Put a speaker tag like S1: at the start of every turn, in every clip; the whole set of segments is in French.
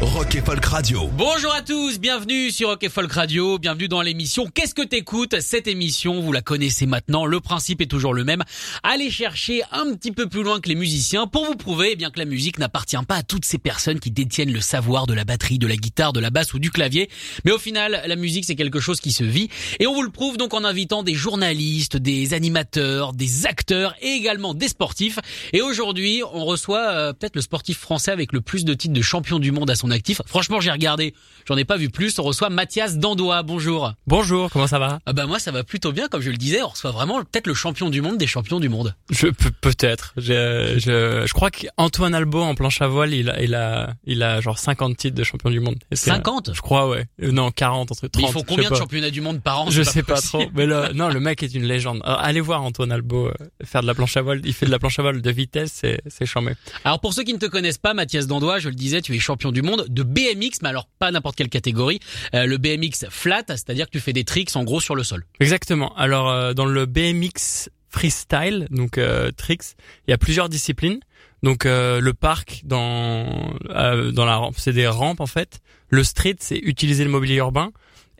S1: Rock et Folk Radio.
S2: Bonjour à tous, bienvenue sur Rock et Folk Radio, bienvenue dans l'émission Qu'est-ce que t'écoutes? Cette émission, vous la connaissez maintenant, le principe est toujours le même. Allez chercher un petit peu plus loin que les musiciens pour vous prouver eh bien que la musique n'appartient pas à toutes ces personnes qui détiennent le savoir de la batterie, de la guitare, de la basse ou du clavier. Mais au final, la musique c'est quelque chose qui se vit et on vous le prouve donc en invitant des journalistes, des animateurs, des acteurs et également des sportifs. Et aujourd'hui, on reçoit euh, peut-être le sportif français avec le plus de titres de champion du monde à son actif. Franchement, j'ai regardé, j'en ai pas vu plus. On reçoit Mathias Dandois. Bonjour.
S3: Bonjour, comment ça va
S2: Ah bah moi ça va plutôt bien, comme je le disais. On reçoit vraiment peut-être le champion du monde des champions du monde.
S3: Je peux peut-être. Je, je je crois qu'Antoine Albo en planche à voile, il a il a il a genre 50 titres de champion du monde. Et c'est-
S2: 50
S3: Je crois ouais. Euh, Non, 40 entre 30.
S2: Mais il faut
S3: je sais
S2: combien de championnats du monde par an?
S3: Je sais pas trop, mais le, non, le mec est une légende. Alors, allez voir Antoine Albo euh, faire de la planche à voile. Il fait de la planche à voile de vitesse, c'est c'est charmé.
S2: Alors pour ceux qui ne te connaissent pas, Mathias Dandois, je le disais, tu es champion du monde de BMX, mais alors pas n'importe quelle catégorie. Euh, le BMX flat, c'est-à-dire que tu fais des tricks en gros sur le sol.
S3: Exactement. Alors euh, dans le BMX freestyle, donc euh, tricks, il y a plusieurs disciplines. Donc euh, le parc dans dans la rampe, c'est des rampes en fait. Le street, c'est utiliser le mobilier urbain.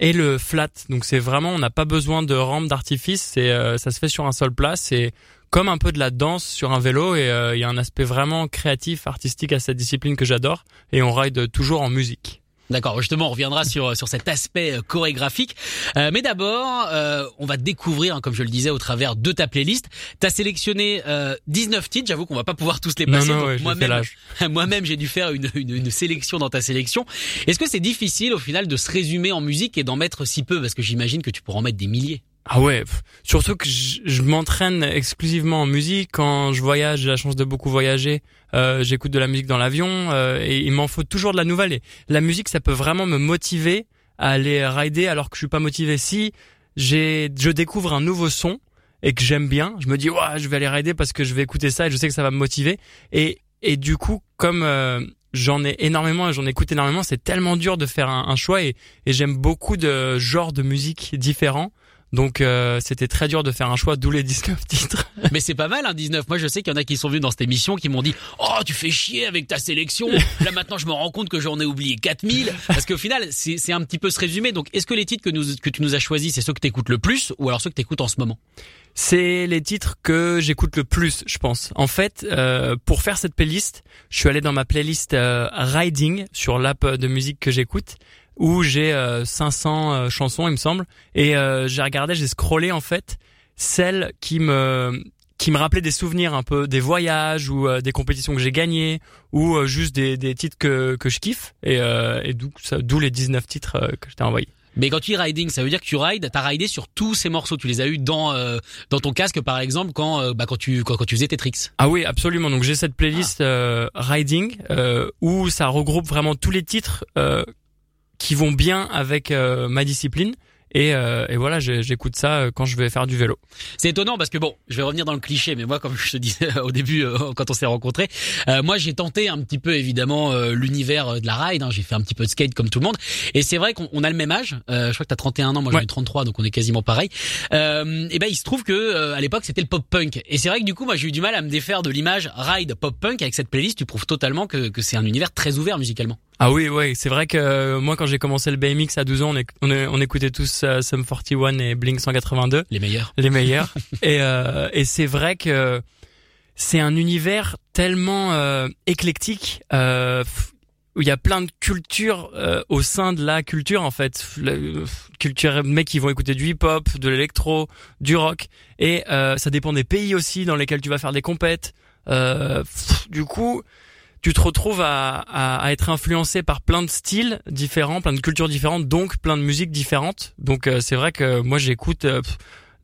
S3: Et le flat, donc c'est vraiment, on n'a pas besoin de rampe d'artifice, c'est euh, ça se fait sur un sol plat, c'est comme un peu de la danse sur un vélo et euh, il y a un aspect vraiment créatif, artistique à cette discipline que j'adore et on ride toujours en musique.
S2: D'accord, justement, on reviendra sur sur cet aspect euh, chorégraphique. Euh, mais d'abord, euh, on va découvrir, hein, comme je le disais, au travers de ta playlist. T'as sélectionné euh, 19 titres. J'avoue qu'on va pas pouvoir tous les passer.
S3: ouais,
S2: moi-même, moi-même, j'ai dû faire une, une, une sélection dans ta sélection. Est-ce que c'est difficile au final de se résumer en musique et d'en mettre si peu? Parce que j'imagine que tu pourras en mettre des milliers.
S3: Ah ouais, surtout que je, je m'entraîne exclusivement en musique. Quand je voyage, j'ai la chance de beaucoup voyager. Euh, J'écoute de la musique dans l'avion euh, et il m'en faut toujours de la nouvelle. Et la musique, ça peut vraiment me motiver à aller rider alors que je suis pas motivé. Si j'ai, je découvre un nouveau son et que j'aime bien, je me dis ouais, je vais aller rider parce que je vais écouter ça et je sais que ça va me motiver. Et et du coup, comme euh, j'en ai énormément et j'en écoute énormément, c'est tellement dur de faire un, un choix et, et j'aime beaucoup de genres de musique différents. Donc euh, c'était très dur de faire un choix, d'où les 19 titres.
S2: Mais c'est pas mal, hein, 19. Moi, je sais qu'il y en a qui sont venus dans cette émission qui m'ont dit Oh, tu fais chier avec ta sélection. Là, maintenant, je me rends compte que j'en ai oublié 4000. Parce qu'au final, c'est c'est un petit peu se résumer. Donc, est-ce que les titres que, nous, que tu nous as choisis, c'est ceux que t'écoutes le plus ou alors ceux que t'écoutes en ce moment?
S3: C'est les titres que j'écoute le plus, je pense. En fait, euh, pour faire cette playlist, je suis allé dans ma playlist euh, Riding sur l'app de musique que j'écoute où j'ai euh, 500 euh, chansons, il me semble, et euh, j'ai regardé, j'ai scrollé en fait celles qui me qui me rappelaient des souvenirs un peu des voyages ou euh, des compétitions que j'ai gagnées ou euh, juste des, des titres que que je kiffe et, euh, et d'où ça- d'où les 19 titres euh, que je t'ai envoyés.
S2: Mais quand tu dis riding, ça veut dire que tu rides, t'as ridé sur tous ces morceaux. Tu les as eu dans euh, dans ton casque, par exemple, quand euh, bah, quand tu quand, quand tu faisais tes tricks.
S3: Ah oui, absolument. Donc j'ai cette playlist euh, Riding euh, où ça regroupe vraiment tous les titres euh, qui vont bien avec euh, ma discipline. Et, euh, et voilà, j'ai- j'écoute ça euh, quand je vais faire du vélo.
S2: C'est étonnant parce que bon, je vais revenir dans le cliché, mais moi, comme je te disais au début euh, quand on s'est rencontrés, euh, moi j'ai tenté un petit peu évidemment l'univers de la ride. hein. j'ai fait un petit peu de skate comme tout le monde, et c'est vrai qu'on on a le même âge. Euh, je crois que t'as 31 ans, moi j'en ai
S3: Ouais.
S2: 33, donc on est quasiment pareil. Euh, et ben il se trouve que euh, à l'époque c'était le pop punk, et c'est vrai que du coup moi j'ai eu du mal à me défaire de l'image ride pop punk avec cette playlist. Tu prouves totalement que, que c'est un univers très ouvert musicalement.
S3: Ah oui, ouais, c'est vrai que euh, moi quand j'ai commencé le BMX à 12 ans, on, on, écoutait tous euh, Sum 41 et Blink 182.
S2: Les meilleurs.
S3: les meilleurs. et euh, et c'est vrai que c'est un univers tellement euh, éclectique euh, où il y a plein de cultures euh, au sein de la culture en fait. La, culture mecs qui vont écouter du hip-hop, de l'électro, du rock et euh, ça dépend des pays aussi dans lesquels tu vas faire des compètes. Euh, du coup, tu te retrouves à, à, à être influencé par plein de styles différents, plein de cultures différentes, donc plein de musiques différentes. Donc euh, c'est vrai que moi j'écoute euh,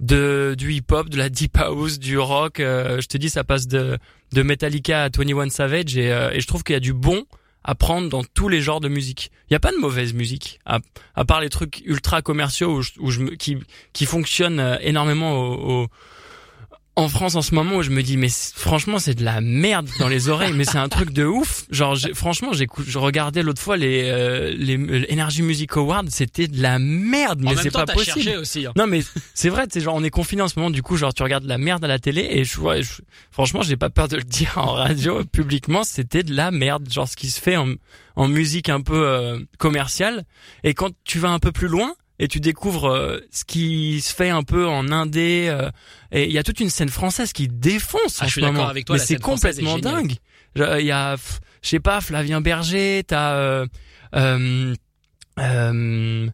S3: de du hip-hop, de la deep house, du rock. Euh, je te dis, ça passe de de Metallica à 21 Savage et, euh, et je trouve qu'il y a du bon à prendre dans tous les genres de musique. Il y a pas de mauvaise musique à, à part les trucs ultra commerciaux où je, où je qui qui fonctionnent euh, énormément au, au en France en ce moment où je me dis mais franchement c'est de la merde dans les oreilles mais c'est un truc de ouf. Genre franchement j'écoute je regardais l'autre fois les euh, les Energy Music Awards c'était de la merde mais c'est pas possible.
S2: aussi, hein.
S3: non mais c'est vrai c'est genre on est confiné en ce moment du coup genre tu regardes la merde à la télé et je vois franchement j'ai pas peur de le dire en radio publiquement c'était de la merde. Genre ce qui se fait en en musique un peu euh, commerciale. Et quand tu vas un peu plus loin et tu découvres euh, ce qui se fait un peu en indé euh, et il y a toute une scène française qui défonce
S2: ah,
S3: en
S2: je suis
S3: ce moment.
S2: avec toi,
S3: mais c'est complètement dingue. Il y a je sais pas Flavien Berger, t'as euh, euh, euh,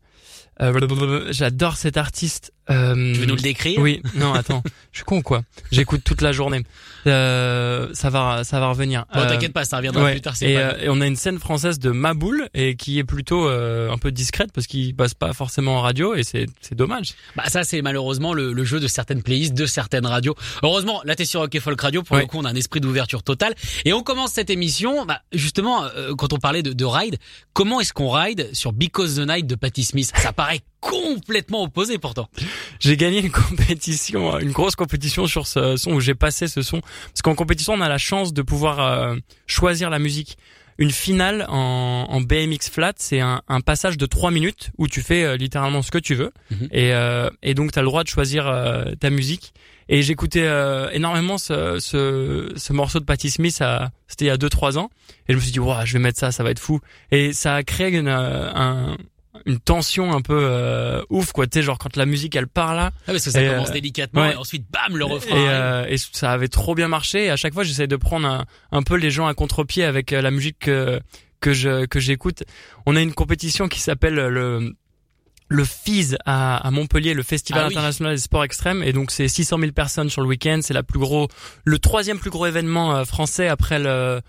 S3: j'adore cet artiste.
S2: Euh, tu veux nous le décrire?
S3: Oui, non, attends, je suis con quoi? J'écoute toute la journée. Euh, ça va, ça va revenir.
S2: Bon, t'inquiète pas, ça reviendra plus tard.
S3: Et, euh, et, on a une scène française de Maboul et qui est plutôt euh, un peu discrète parce qu'il passe pas forcément en radio et c'est c'est dommage.
S2: Bah ça c'est malheureusement le, le, jeu de certaines playlists, de certaines radios. Heureusement, là t'es sur Rock Folk Radio pour le coup on a un esprit d'ouverture totale et on commence cette émission. Bah, justement euh, quand on parlait de, de ride, comment est-ce qu'on ride sur Because the Night de Patti Smith? Ça paraît complètement opposé pourtant.
S3: J'ai gagné une compétition, une grosse compétition sur ce son où j'ai passé ce son parce qu'en compétition, on a la chance de pouvoir euh, choisir la musique. Une finale en, en BMX flat, c'est un, un, passage de trois minutes où tu fais euh, littéralement ce que tu veux. Mhm. Et, euh, et, donc, tu as le droit de choisir ta musique. Et j'écoutais énormément ce, ce, ce, morceau de Patti Smith, c'était il y a 2-3 ans. Et je me suis dit, wow, je vais mettre ça, ça va être fou. Et ça a créé une, un, une tension un peu euh, ouf quoi. Tu sais genre quand la musique elle part là
S2: ah parce que ça commence euh, délicatement et ensuite bam le refrain.
S3: et, euh, et, ça avait trop bien marché. Et à chaque fois j'essaie de prendre un, un, peu les gens à contre-pied avec la musique que que je que j'écoute. On a une compétition qui s'appelle le le FIS à, à Montpellier, le Festival ah international des sports extrêmes, et donc c'est 600 000 personnes sur le week-end. C'est la plus gros, le troisième plus gros événement français après le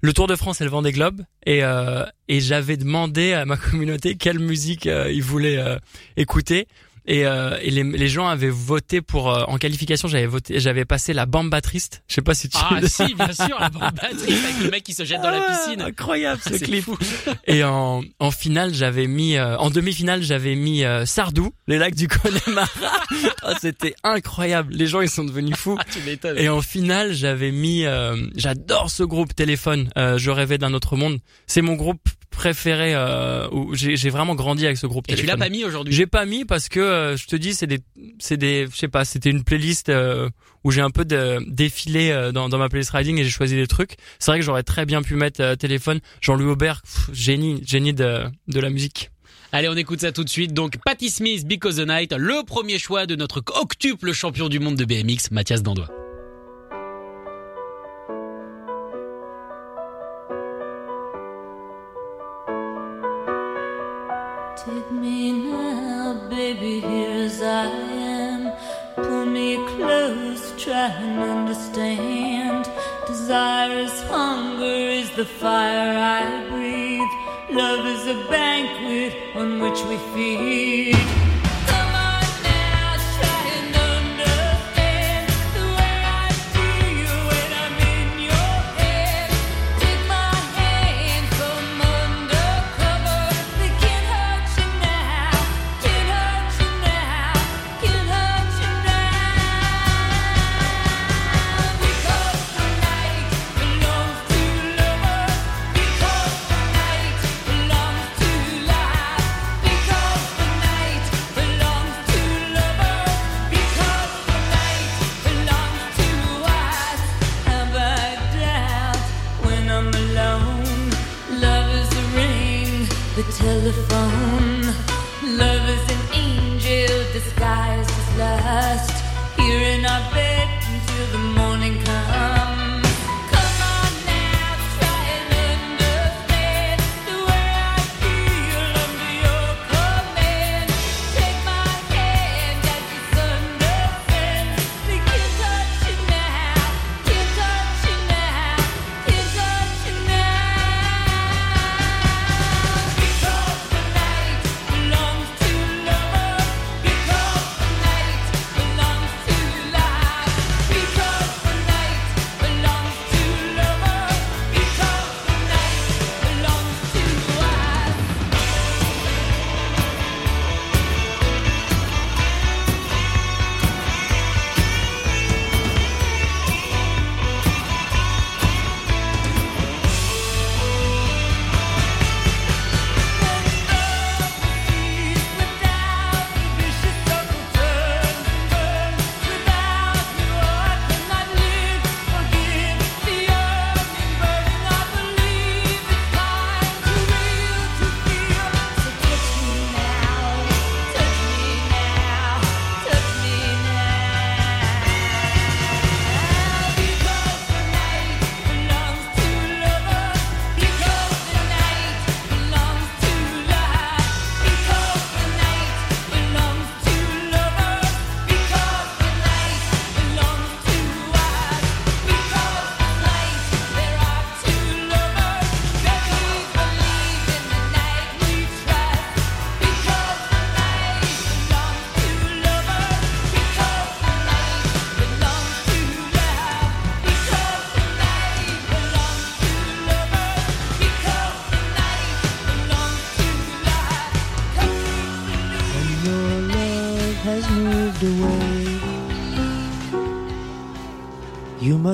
S3: le Tour de France et le Vendée Globe. Et euh, et j'avais demandé à ma communauté quelle musique euh, ils voulaient euh, écouter et, euh, et les, les, gens avaient voté pour euh, en qualification j'avais voté j'avais passé la bamba triste je sais pas si tu
S2: ah si bien sûr la bamba triste avec le mec qui se jette dans la ah, piscine.
S3: incroyable ce clip. et en, en finale j'avais mis euh, en demi-finale j'avais mis Sardou les lacs du Connemara. Oh, c'était incroyable. Les gens ils sont devenus fous.
S2: Ah,
S3: et en finale j'avais mis j'adore ce groupe téléphone. Je rêvais d'un autre monde. C'est mon groupe préféré euh, j'ai vraiment grandi avec ce groupe.
S2: Et tu l'as pas mis aujourd'hui?
S3: J'ai pas mis parce que euh, je te dis c'est des c'est des je sais pas c'était une playlist euh, où j'ai un peu de, défilé euh, dans, dans ma playlist riding et j'ai choisi des trucs. C'est vrai que j'aurais très bien pu mettre téléphone Jean-Louis Aubert génie génie de de la musique.
S2: Allez, on écoute ça tout de suite. Donc, Patti Smith, Because the Night, le premier choix de notre octuple champion du monde de BMX, Mathias Dandois.
S1: Take me now, baby, here as I am. Pull me close, try and understand. Desire is hunger, is the fire I breathe. Love is a banquet on which we feed.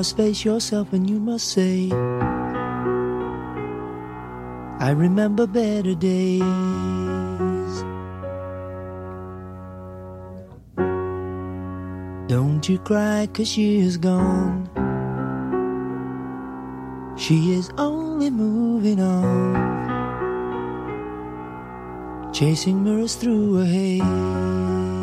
S4: Must face yourself and you must say, I remember better days. Don't you cry cause she is gone. She is only moving on. Chasing mirrors through a haze.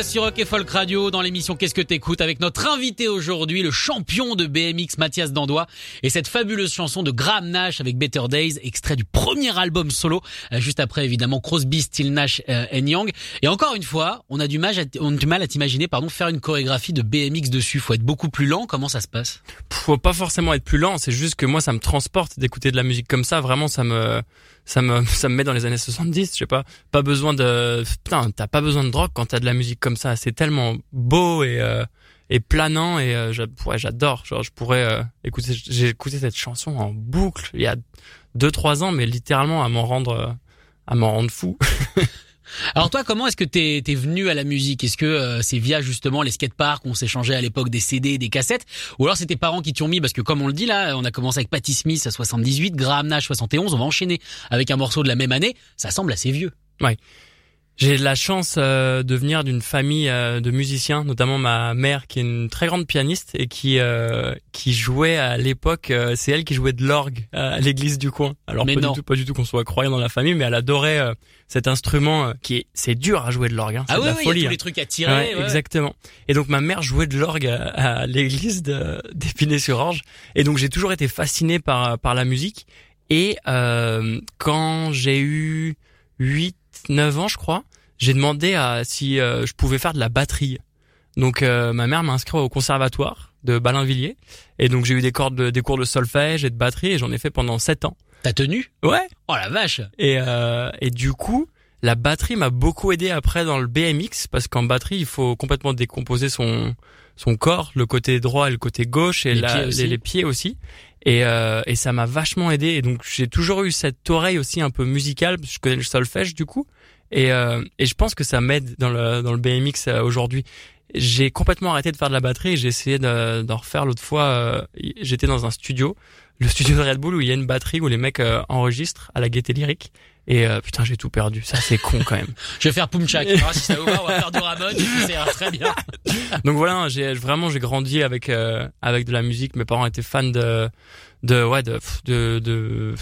S2: Êtes sur Rock et Folk Radio dans l'émission Qu'est-ce que t'écoutes avec notre invité aujourd'hui, le champion de BMX Mathias Dandois et cette fabuleuse chanson de Graham Nash avec Better Days, extrait du premier album solo, euh, juste après évidemment Crosby, Still Nash euh, and Young. Et encore une fois, on a du mal à, on a du mal à t'imaginer pardon faire une chorégraphie de BMX dessus. Faut être beaucoup plus lent. Comment ça se passe?
S3: Faut pas forcément être plus lent, c'est juste que moi ça me transporte d'écouter de la musique comme ça, vraiment ça me ça me ça me met dans les années 70, je sais pas, pas besoin de putain, t'as pas besoin de drogue quand t'as de la musique comme ça, c'est tellement beau et euh, et planant et euh, j'adore, genre je pourrais euh, écouter j'ai écouté cette chanson en boucle il y a deux trois ans mais littéralement à m'en rendre à m'en rendre fou.
S2: Alors toi, comment est-ce que t'es es venu à la musique? Est-ce que euh, c'est via justement les skateparks on s'échangeait à l'époque des CD, des cassettes, ou alors c'est tes parents qui t'y ont mis? Parce que comme on le dit là, on a commencé avec Patti Smith à 78, Graham Nash 71, on va enchaîner avec un morceau de la même année. Ça semble assez vieux.
S3: J'ai la chance euh, de venir d'une famille euh, de musiciens, notamment ma mère qui est une très grande pianiste et qui euh, qui jouait à l'époque, euh, c'est elle qui jouait de l'orgue à l'église du coin. Alors
S2: Mais
S3: pas
S2: non.
S3: du tout, pas du tout qu'on soit croyant dans la famille, mais elle adorait euh, cet instrument euh, qui est c'est dur à jouer de l'orgue, hein,
S2: Ah
S3: de
S2: oui,
S3: la
S2: oui, il y a tous
S3: hein.
S2: les trucs à tirer.
S3: Ouais,
S2: ouais.
S3: Exactement. Et donc ma mère jouait de l'orgue à, à l'église de- d'Épinay-sur-Orge. Et donc j'ai toujours été fasciné par par la musique. Et euh, quand j'ai eu 8, 9 ans, je crois, j'ai demandé à si euh, je pouvais faire de la batterie. Donc euh, ma mère m'a inscrit au conservatoire de Balinvilliers et donc j'ai eu des cours de des cours de solfège et de batterie et j'en ai fait pendant 7 ans.
S2: T'as tenu?
S3: Ouais.
S2: Oh la vache
S3: Et euh, et du coup, la batterie m'a beaucoup aidé après dans le BMX parce qu'en batterie, il faut complètement décomposer son son corps, le côté droit et le côté gauche et
S2: Les
S3: la-
S2: pieds aussi.
S3: les, les pieds aussi. Et, euh, et ça m'a vachement aidé. Et donc j'ai toujours eu cette oreille aussi un peu musicale. parce que Je connais le solfège du coup. Et, euh, et je pense que ça m'aide dans le dans le BMX euh, aujourd'hui. J'ai complètement arrêté de faire de la batterie. et J'ai essayé de- d'en refaire l'autre fois. euh, J'étais dans un studio, le studio de Red Bull où il y a une batterie où les mecs euh, enregistrent à la gaieté lyrique. Et euh, putain, j'ai tout perdu. Ça, c'est con quand même.
S2: Je vais faire Pumchak. Alors, si ça vous va, on va faire du Ramon. ira très bien.
S3: Donc voilà, j'ai vraiment j'ai grandi avec euh, avec de la musique. Mes parents étaient fans de de ouais de de de,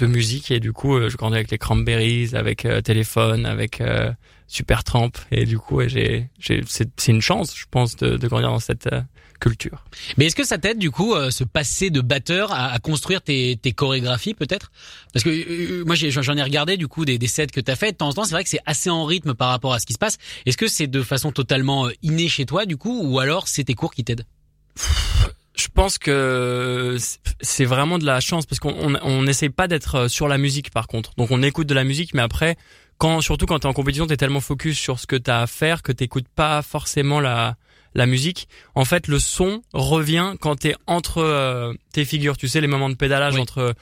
S3: de musique et du coup, euh, je grandis avec les Cranberries, avec euh, Téléphone, avec euh, Supertramp et du coup, j'ai j'ai c'est c'est une chance, je pense, de de grandir dans cette euh, culture.
S2: Mais est-ce que ça t'aide du coup euh, ce passé de batteur à, à construire tes, tes chorégraphies peut-être? Parce que euh, moi j'ai- j'en ai regardé du coup des, des sets que t'as fait de temps en temps. C'est vrai que c'est assez en rythme par rapport à ce qui se passe. Est-ce que c'est de façon totalement innée chez toi du coup ou alors c'est tes cours qui t'aident?
S3: Je pense que c'est vraiment de la chance parce qu'on on, on essaye pas d'être euh, sur la musique par contre. Donc on écoute de la musique, mais après, quand surtout quand t'es en compétition, t'es tellement focus sur ce que t'as à faire que t'écoutes pas forcément la la musique. En fait, le son revient quand t'es entre euh, tes figures. Tu sais les moments de pédalage
S2: Oui.
S3: entre.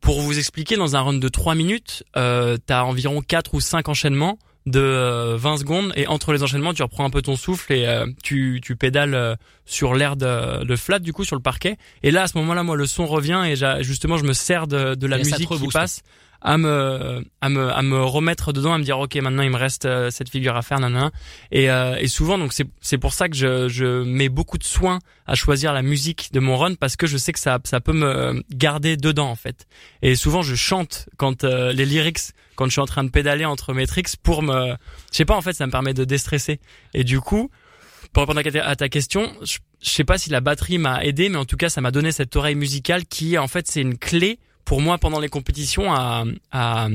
S3: Pour vous expliquer, dans un run de 3 minutes, euh, t'as environ 4 ou 5 enchaînements de euh, 20 secondes et entre les enchaînements tu reprends un peu ton souffle et euh, tu, tu pédales euh, sur l'air de, de flat du coup sur le parquet. Et là à ce moment-là moi le son revient et justement je me sers de, de la
S2: Et
S3: musique qui passe à me à me à me remettre dedans à me dire ok maintenant il me reste euh, cette figure à faire nanana et euh, et souvent donc c'est c'est pour ça que je je mets beaucoup de soin à choisir la musique de mon run parce que je sais que ça ça peut me garder dedans en fait. Et souvent je chante quand euh, les lyrics quand je suis en train de pédaler entre mes pour me je sais pas en fait ça me permet de déstresser. Et du coup pour répondre à ta question je, je sais pas si la batterie m'a aidé mais en tout cas ça m'a donné cette oreille musicale qui en fait c'est une clé pour moi pendant les compétitions à à,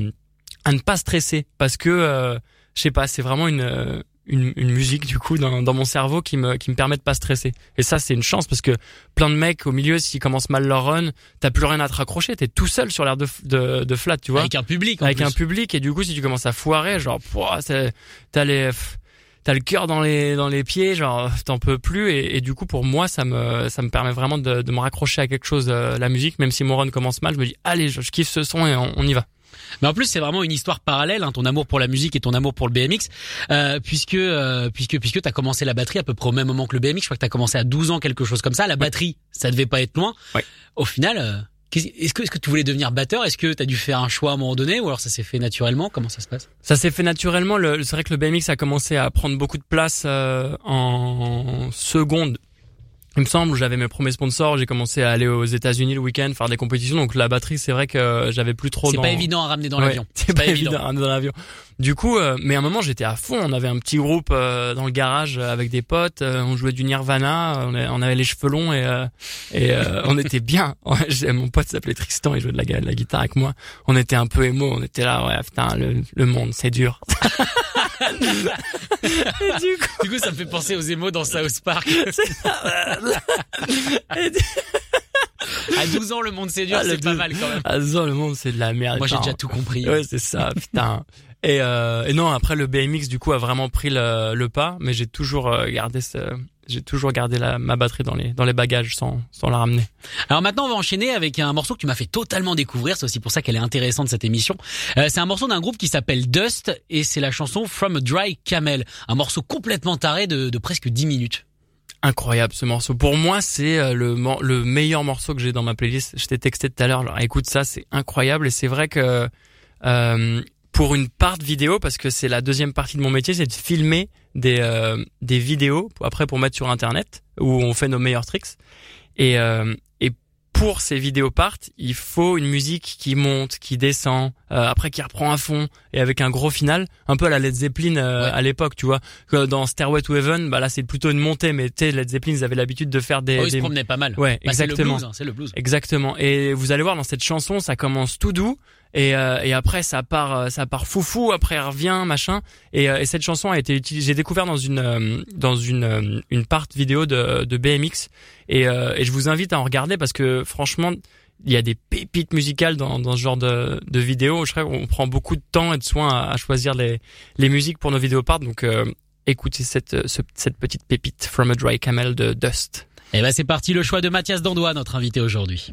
S3: à ne pas stresser. Parce que euh, je sais pas c'est vraiment une euh, une, une musique du coup dans, dans mon cerveau qui me qui me permet de pas stresser. Et ça c'est une chance parce que plein de mecs au milieu s'ils commencent mal leur run t'as plus rien à te raccrocher. T'es tout seul sur l'air de, de de flat tu vois.
S2: Avec un public en
S3: avec
S2: plus.
S3: un public. Et du coup si tu commences à foirer genre t'as les t'as le cœur dans les dans les pieds genre t'en peux plus et, et du coup pour moi ça me ça me permet vraiment de, de me raccrocher à quelque chose euh, la musique même si mon run commence mal je me dis allez je, je kiffe ce son et on, on y va
S2: Mais en plus, c'est vraiment une histoire parallèle, hein, ton amour pour la musique et ton amour pour le BMX, euh, puisque euh, puisque puisque t'as commencé la batterie à peu près au même moment que le BMX. Je crois que t'as commencé à 12 ans, quelque chose comme ça. La batterie, ça devait pas être loin.
S3: Ouais.
S2: Au final, euh, est-ce que est-ce que tu voulais devenir batteur? Est-ce que t'as dû faire un choix à un moment donné, ou alors ça s'est fait naturellement? Comment ça se passe?
S3: Ça s'est fait naturellement. Le c'est vrai que le BMX a commencé à prendre beaucoup de place euh, en seconde il me semble, j'avais mes premiers sponsors, j'ai commencé à aller aux États-Unis le week-end faire des compétitions, donc la batterie, c'est vrai que j'avais plus trop.
S2: C'est
S3: dans-
S2: pas évident à ramener dans
S3: Ouais,
S2: l'avion.
S3: C'est pas, évident à ramener dans l'avion. Du coup, euh, mais à un moment j'étais à fond. On avait un petit groupe euh, dans le garage euh, avec des potes. euh, on jouait du Nirvana. On, a- on avait les cheveux longs et euh, et euh, on était bien. Mon pote s'appelait Tristan. Il jouait de la, de la guitare avec moi. On était un peu émo. On était là. Ouais, putain, le, le monde c'est dur. et du coup,
S2: Du coup, ça me fait penser aux émos dans South Park.
S3: et du-
S2: À 12 ans, le monde c'est dur,
S3: Ah,
S2: c'est pas
S3: douze.
S2: mal quand même.
S3: à ce moment, le monde c'est de la merde.
S2: Moi, j'ai déjà tout compris.
S3: Ouais, c'est ça, putain. Et, euh, et non, après le BMX du coup a vraiment pris le, le pas, mais j'ai toujours euh, gardé ce, j'ai toujours gardé la, ma batterie dans les dans les bagages sans sans la ramener.
S2: Alors maintenant, on va enchaîner avec un morceau que tu m'as fait totalement découvrir. C'est aussi pour ça qu'elle est intéressante cette émission. Euh, c'est un morceau d'un groupe qui s'appelle Dust et c'est la chanson From a Dry Camel. Un morceau complètement taré de, de presque 10 minutes.
S3: Incroyable ce morceau. Pour moi, c'est euh, le meilleur morceau que j'ai dans ma playlist. Je t'ai texté tout à l'heure. Alors écoute ça, c'est incroyable et c'est vrai que euh, pour une part vidéo, parce que c'est la deuxième partie de mon métier, c'est de filmer des euh, des vidéos après pour mettre sur internet où on fait nos meilleurs tricks. Et euh, et pour ces vidéos parts, il faut une musique qui monte, qui descend, euh, après qui reprend à fond et avec un gros final, un peu à la Led Zeppelin euh,
S2: Ouais.
S3: à l'époque, tu vois. Que dans Stairway to Heaven, bah là c'est plutôt une montée, mais tu sais Led Zeppelin ils avaient l'habitude de faire des,
S2: Oh, il se
S3: des-
S2: promenait pas mal.
S3: ouais
S2: Bah, c'est le
S3: exactement.
S2: hein, c'est le blues.
S3: Exactement. Et vous allez voir dans cette chanson, ça commence tout doux Et, euh, et après ça part euh, ça part foufou après elle revient machin et, euh, et cette chanson a été utilisée j'ai découvert dans une euh, dans une une part vidéo de, de BMX et, euh, et je vous invite à en regarder parce que franchement il y a des pépites musicales dans, dans ce genre de, de vidéos. Je crois qu'on prend beaucoup de temps et de soin à, à choisir les, les musiques pour nos vidéoparts. Donc euh, écoutez cette, ce- cette petite pépite From a Dry Camel de Dust.
S2: Et ben c'est parti, le choix de Mathias Dandois, notre invité aujourd'hui.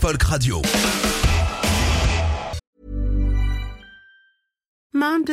S5: Folk Radio.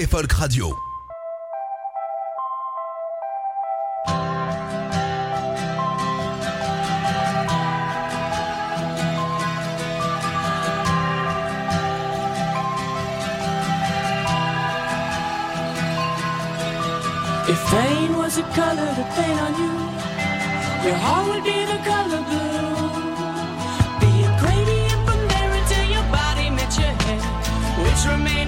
S5: Et Folk Radio.
S1: If pain was a color to paint on you, your heart would be the color blue. Be a gradient from there until your body met your head, which remained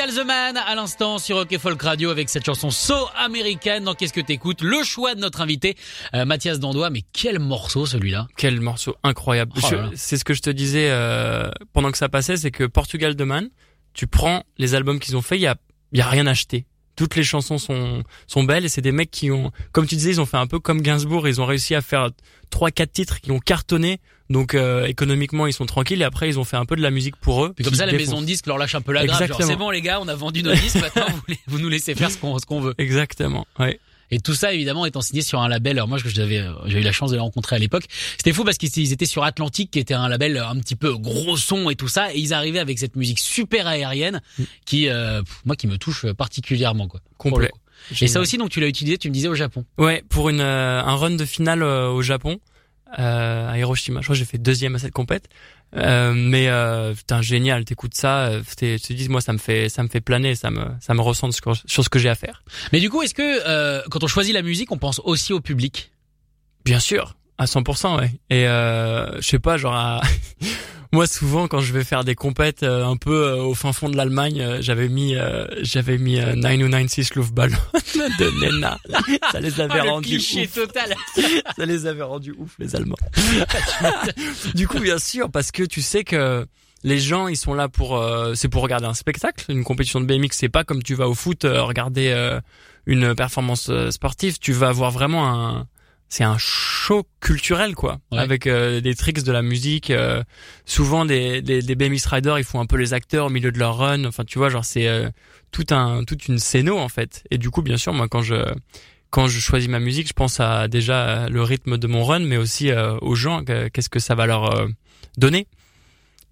S2: Portugal The Man à l'instant sur Rock et Folk Radio avec cette chanson so américaine dans Qu'est-ce que t'écoutes? Le choix de notre invité euh, Mathias Dandois, mais quel morceau celui-là?
S3: Quel morceau incroyable.
S2: Oh
S3: c'est ce que je te disais euh, pendant que ça passait, c'est que Portugal de Man, tu prends les albums qu'ils ont fait, il y a, y a rien acheté. Toutes les chansons sont sont belles et c'est des mecs qui ont, comme tu disais, ils ont fait un peu comme Gainsbourg, ils ont réussi à faire trois quatre titres qui ont cartonné. Donc euh, économiquement ils sont tranquilles et après ils ont fait un peu de la musique pour eux.
S2: Comme ça, la maison de disques leur lâche un peu la grappe. C'est bon les gars, on a vendu nos disques, maintenant vous, vous nous laissez faire ce qu'on ce qu'on veut.
S3: Exactement. Ouais.
S2: Et tout ça, évidemment, étant signé sur un label. Alors moi, je- j'avais, euh, j'ai eu la chance de les rencontrer à l'époque. C'était fou parce qu'ils ils étaient sur Atlantique, qui était un label un petit peu gros son et tout ça, et ils arrivaient avec cette musique super aérienne, qui, euh, moi, qui me touche particulièrement, quoi.
S3: Complet.
S2: Et ça aussi, donc tu l'as utilisé, tu me disais au Japon.
S3: Ouais, pour une euh, un run de finale euh, au Japon, euh, à Hiroshima. Je crois que j'ai fait deuxième à cette compète. Euh, mais euh, putain génial, t'écoutes ça, euh, tu te dis moi ça me fait ça me fait planer, ça me ça me ressent sur, sur ce que j'ai à faire.
S2: Mais du coup, est-ce que euh, quand on choisit la musique, on pense aussi au public?
S3: Bien sûr, à 100%, ouais. Et euh, je sais pas, genre à... moi souvent quand je vais faire des compètes euh, un peu euh, au fin fond de l'Allemagne, euh, j'avais mis euh, j'avais mis euh, 9096 Luftballon de Nena. Ça les avait
S2: Ah, le
S3: rendus
S2: cliché
S3: ouf.
S2: total.
S3: Ça les avait rendus ouf les Allemands. du coup, bien sûr, parce que tu sais que les gens, ils sont là pour, euh, c'est pour regarder un spectacle. Une compétition de BMX, c'est pas comme tu vas au foot euh, regarder euh, une performance euh, sportive. Tu vas avoir vraiment un, c'est un show culturel quoi,
S2: Ouais.
S3: avec euh, des tricks de la musique. euh, souvent, des, des, des BMX riders, ils font un peu les acteurs au milieu de leur run. Enfin, tu vois, genre c'est euh, tout un, toute une scéno en fait. Et du coup, bien sûr, moi, quand je quand je choisis ma musique, je pense à déjà euh, le rythme de mon run, mais aussi euh, aux gens, que- qu'est-ce que ça va leur euh, donner.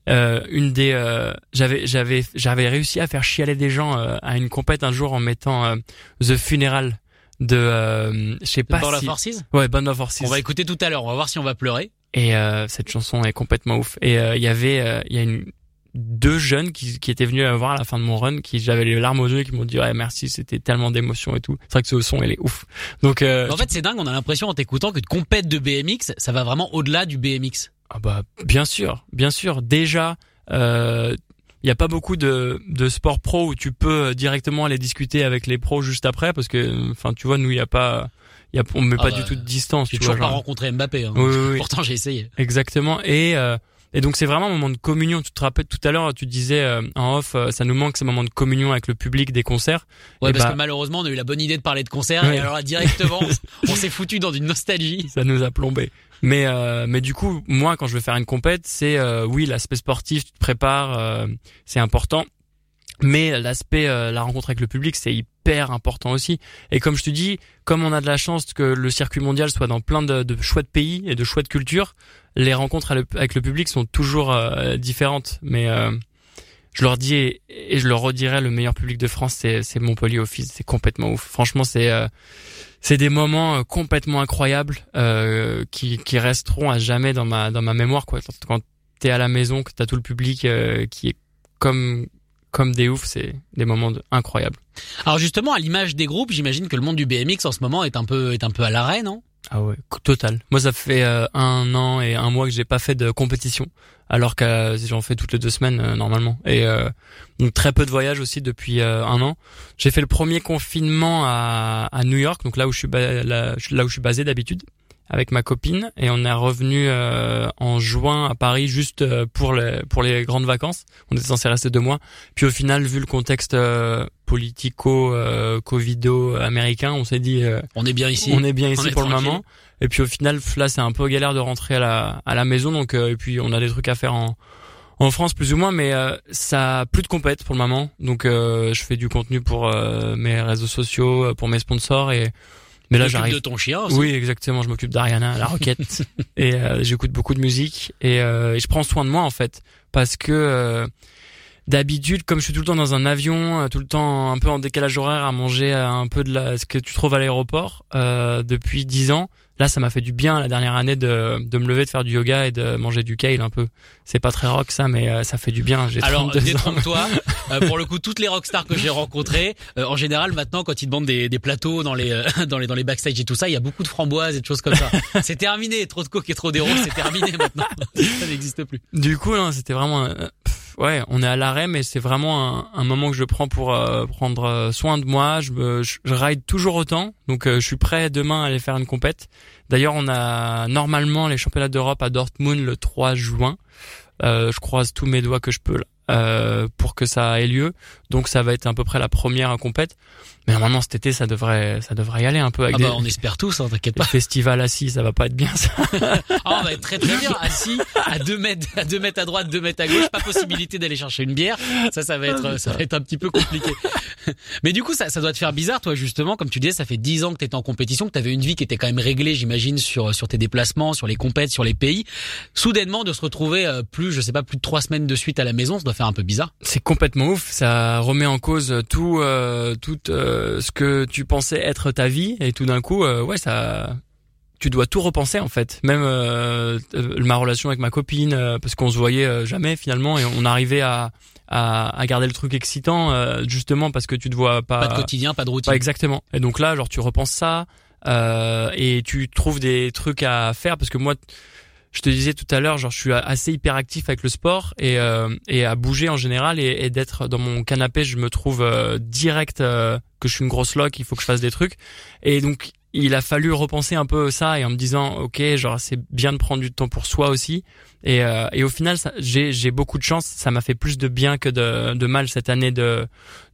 S3: Euh, une des, euh, j'avais, j'avais, j'avais réussi à faire chialer des gens euh, à une compète un jour en mettant euh, The Funeral de, euh, je sais pas
S2: Band of
S3: si,
S2: Horses?
S3: Ouais, Band of Horses.
S2: On va écouter tout à l'heure. On va voir si on va pleurer.
S3: Et euh, cette chanson est complètement ouf. Et euh, il y avait, euh, il y a une deux jeunes qui, qui étaient venus me voir à la fin de mon run, qui j'avais les larmes aux yeux, et qui m'ont dit ouais merci, c'était tellement d'émotion et tout. C'est vrai que ce son il est ouf. Donc euh,
S2: En fait, c'est dingue. On a l'impression en t'écoutant que de compète de BMX, ça va vraiment au-delà du BMX.
S3: Ah bah bien sûr, bien sûr. Déjà, euh, il y a pas beaucoup de de sports pro où tu peux euh, directement aller discuter avec les pros juste après parce que enfin tu vois nous il y a pas il y a on met
S2: Ah
S3: pas
S2: bah,
S3: du tout de distance,
S2: J'ai
S3: tu vois.
S2: toujours pas
S3: genre.
S2: rencontré Mbappé. Hein.
S3: Oui, oui, oui.
S2: Pourtant, j'ai essayé.
S3: Exactement. Et euh, et donc c'est vraiment un moment de communion. Tu te rappelles tout à l'heure, tu disais euh, en off, euh, ça nous manque ce moment de communion avec le public des concerts.
S2: Ouais,
S3: Et
S2: parce
S3: bah,
S2: que malheureusement, on a eu la bonne idée de parler de concert
S3: Ouais.
S2: et alors là, directement, on s'est foutu dans une nostalgie.
S3: ça nous a plombé. Mais euh, mais du coup, moi quand je vais faire une compète, c'est euh, oui l'aspect sportif, tu te prépares, euh, c'est important. Mais l'aspect euh, la rencontre avec le public, c'est hyper important aussi. Et comme je te dis, comme on a de la chance que le circuit mondial soit dans plein de, de chouettes pays et de chouettes cultures, les rencontres avec le public sont toujours euh, différentes. Mais euh, je leur dis et, je leur redirai, le meilleur public de France, c'est Montpellier Office, c'est complètement ouf. Franchement, c'est c'est des moments euh, complètement incroyables euh, qui, resteront à jamais dans ma dans ma mémoire quoi. Quand- t'es à la maison, que t'as tout le public euh, qui est comme comme des oufs, c'est des moments incroyables.
S2: Alors justement, à l'image des groupes, j'imagine que le monde du BMX en ce moment est un peu est un peu à l'arrêt, non?
S3: Ah ouais, total. Moi, ça fait euh, un an et un mois que j'ai pas fait de compétition, alors que euh, j'en fais toutes les deux semaines euh, normalement. Et euh, donc très peu de voyages aussi depuis euh, un an. J'ai fait le premier confinement à, à New York, donc là où je suis là où je suis basé d'habitude, avec ma copine, et on est revenu euh, en juin à Paris juste euh, pour les pour les grandes vacances. On était censé rester deux mois. Puis au final, vu le contexte euh, politico, euh, covido américain, on s'est dit euh,
S2: On est bien ici.
S3: on est bien ici pour le moment. Et puis au final, là, c'est un peu galère de rentrer à la à la maison. Donc euh, et puis on a des trucs à faire en en France plus ou moins, mais euh, ça a plus de compète pour le moment. Donc euh, je fais du contenu pour euh, mes réseaux sociaux, pour mes sponsors et mais là j'arrive.
S2: de ton chien aussi.
S3: Oui, exactement. Je m'occupe d'Ariana, la roquette, et euh, j'écoute beaucoup de musique et, euh, et je prends soin de moi en fait parce que euh, d'habitude, comme je suis tout le temps dans un avion, euh, tout le temps un peu en décalage horaire à manger euh, un peu de la, ce que tu trouves à l'aéroport euh, depuis dix ans. Là, ça m'a fait du bien la dernière année de, de me lever, de faire du yoga et de manger du kale un peu. C'est pas très rock ça, mais euh, ça fait du bien. J'ai
S2: Alors
S3: 32 ans.
S2: détrompe-toi. Euh, pour le coup, toutes les rockstars que j'ai rencontrées, euh, en général, maintenant, quand ils demandent des, des plateaux dans les euh, dans les dans les backstage et tout ça, il y a beaucoup de framboises et de choses comme ça. c'est terminé. Trop de coke et trop d'héros, c'est terminé maintenant. ça n'existe plus.
S3: Du coup, non, c'était vraiment, euh, ouais, on est à l'arrêt, mais c'est vraiment un, moment que je prends pour euh, prendre euh, soin de moi. Je, me, je, ride toujours autant, donc euh, je suis prêt demain à aller faire une compète. D'ailleurs, on a normalement les championnats d'Europe à Dortmund le 3 juin. Euh, je croise tous mes doigts que je peux pour que ça ait lieu. Donc ça va être à peu près la première compète. Mais normalement cet été, ça devrait, ça devrait y aller un peu avec
S2: Ah
S3: des,
S2: bah, on espère tous, hein, t'inquiète pas.
S3: festivals assis. Ça va pas être bien ça.
S2: Ah, on va être très très bien assis à deux mètres, à deux mètres à droite, deux mètres à gauche. Pas possibilité d'aller chercher une bière. Ça, ça va être, ça va être un petit peu compliqué. Mais du coup, ça, ça doit te faire bizarre, toi, justement, comme tu disais, ça fait dix ans que t'étais en compétition, que t'avais une vie qui était quand même réglée, j'imagine, sur sur tes déplacements, sur les compètes, sur les pays. Soudainement, de se retrouver euh, plus, je sais pas, plus de trois semaines de suite à la maison, ça doit faire un peu bizarre.
S3: C'est complètement ouf. Ça remet en cause tout, euh, tout euh, ce que tu pensais être ta vie, et tout d'un coup, euh, ouais, ça, tu dois tout repenser en fait. Même euh, euh, ma relation avec ma copine, euh, parce qu'on se voyait euh, jamais finalement, et on arrivait à, à, à garder le truc excitant, euh, justement parce que tu te vois pas.
S2: Pas de quotidien, pas de routine.
S3: Pas exactement. Et donc là, genre, tu repenses ça euh, et tu trouves des trucs à faire parce que moi, je te disais tout à l'heure, genre, je suis assez hyperactif avec le sport et euh, et à bouger en général et, et d'être dans mon canapé, je me trouve euh, direct euh, que je suis une grosse loque, il faut que je fasse des trucs. Et donc, il a fallu repenser un peu ça et en me disant, ok, genre, c'est bien de prendre du temps pour soi aussi. Et, euh, et au final, j'ai beaucoup de chance. Ça m'a fait plus de bien que de, de mal cette année de,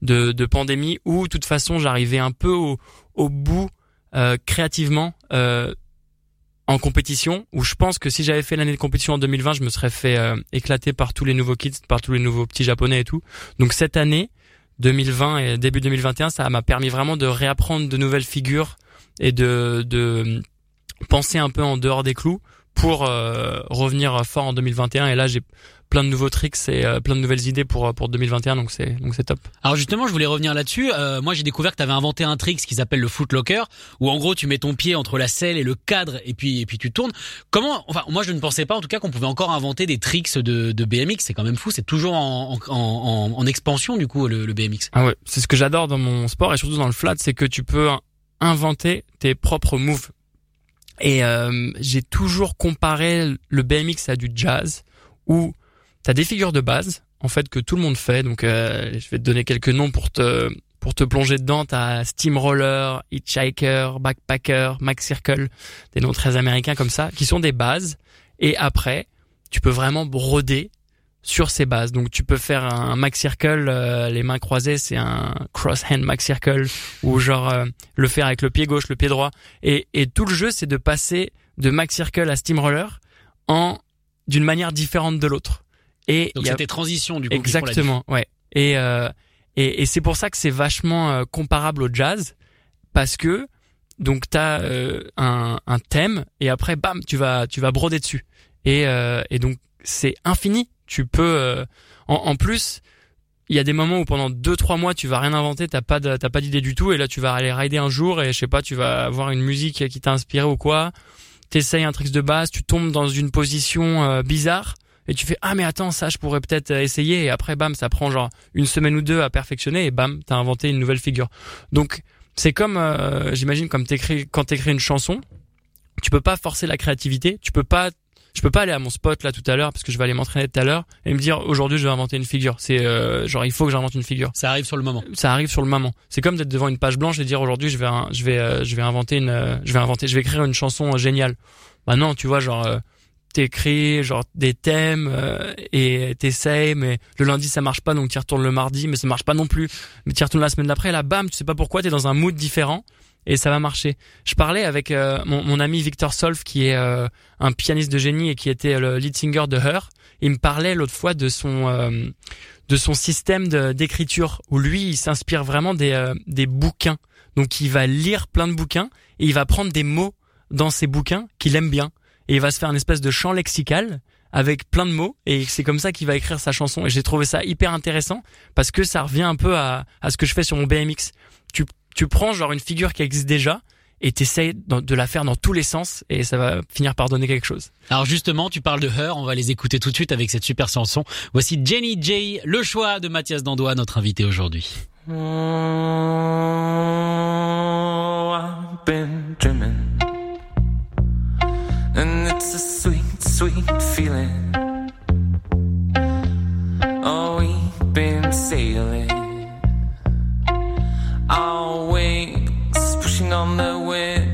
S3: de, de pandémie où, de toute façon, j'arrivais un peu au, au bout euh, créativement euh, en compétition. Où je pense que si j'avais fait l'année de compétition en 2020, je me serais fait euh, éclater par tous les nouveaux kids, par tous les nouveaux petits japonais et tout. Donc cette année 2020 et début 2021, ça m'a permis vraiment de réapprendre de nouvelles figures et de, de penser un peu en dehors des clous pour euh, revenir fort en 2021 et là j'ai plein de nouveaux tricks et euh, plein de nouvelles idées pour pour 2021 donc c'est donc c'est top.
S2: Alors justement, je voulais revenir là-dessus. Euh, moi, j'ai découvert que tu avais inventé un trick qui s'appelle le footlocker, où en gros, tu mets ton pied entre la selle et le cadre, et puis et puis tu tournes. Comment Enfin, moi, je ne pensais pas, en tout cas, qu'on pouvait encore inventer des tricks de, de BMX. C'est quand même fou. C'est toujours en, en, en, en expansion, du coup, le, le BMX.
S3: Ah ouais, c'est ce que j'adore dans mon sport et surtout dans le flat, c'est que tu peux inventer tes propres moves. Et euh, j'ai toujours comparé le BMX à du jazz où t'as des figures de base en fait que tout le monde fait. Donc euh, je vais te donner quelques noms pour te pour te plonger dedans. T'as steamroller, hitchhiker, backpacker, max circle, des noms très américains comme ça, qui sont des bases. Et après, tu peux vraiment broder sur ces bases. Donc tu peux faire un max circle, euh, les mains croisées, c'est un cross hand max circle, ou genre euh, le faire avec le pied gauche, le pied droit. Et, et tout le jeu, c'est de passer de max circle à steamroller en d'une manière différente de l'autre. Et
S2: Donc
S3: a-
S2: c'était transition, du coup.
S3: Exactement, ouais. Et, euh, et, et c'est pour ça que c'est vachement euh, comparable au jazz, parce que donc t'as euh, un, un thème et après bam tu vas tu vas broder dessus et euh, et donc c'est infini. Tu peux euh, en, en plus il y a des moments où pendant deux trois mois tu vas rien inventer, t'as pas de- t'as pas d'idée du tout et là tu vas aller rider un jour et je sais pas tu vas avoir une musique qui t'a inspiré ou quoi. T'essayes un trick de base, tu tombes dans une position euh, bizarre et tu fais ah mais attends ça je pourrais peut-être euh, essayer et après bam ça prend genre une semaine ou deux à perfectionner et bam t'as inventé une nouvelle figure donc c'est comme euh, j'imagine comme t'écris quand t'écris une chanson tu peux pas forcer la créativité tu peux pas je peux pas aller à mon spot là tout à l'heure parce que je vais aller m'entraîner tout à l'heure et me dire aujourd'hui je vais inventer une figure c'est euh, genre il faut que j'invente une figure
S2: Ça arrive sur le moment.
S3: ça arrive sur le moment. C'est comme d'être devant une page blanche et dire aujourd'hui je vais je vais je vais inventer une je vais inventer je vais écrire une chanson géniale. Bah non, tu vois genre euh, t'écris genre des thèmes euh, et t'essayes mais le lundi ça marche pas donc t'y retournes le mardi mais ça marche pas non plus. Mais t'y retournes la semaine d'après là bam, tu sais pas pourquoi t'es dans un mood différent et ça va marcher. Je parlais avec euh, mon, mon ami Victor Solf qui est euh, un pianiste de génie et qui était le lead singer de Her. Il me parlait l'autre fois de son euh, de son système d'écriture où lui il s'inspire vraiment des euh, des bouquins. Donc il va lire plein de bouquins et il va prendre des mots dans ces bouquins qu'il aime bien et il va se faire une espèce de champ lexical avec plein de mots et c'est comme ça qu'il va écrire sa chanson et j'ai trouvé ça hyper intéressant parce que ça revient un peu à, à ce que je fais sur mon BMX. Tu tu prends genre une figure qui existe déjà et t'essayes de de la faire dans tous les sens et ça va finir par donner quelque chose.
S2: Alors justement, tu parles de Her, on va les écouter tout de suite avec cette super chanson. Voici Jenny J, le choix de Mathias Dandois, notre invité aujourd'hui.
S6: Oh, I've been dreaming, and it's a sweet, sweet feeling. Oh, we've been sailing, our wings pushing on the wind.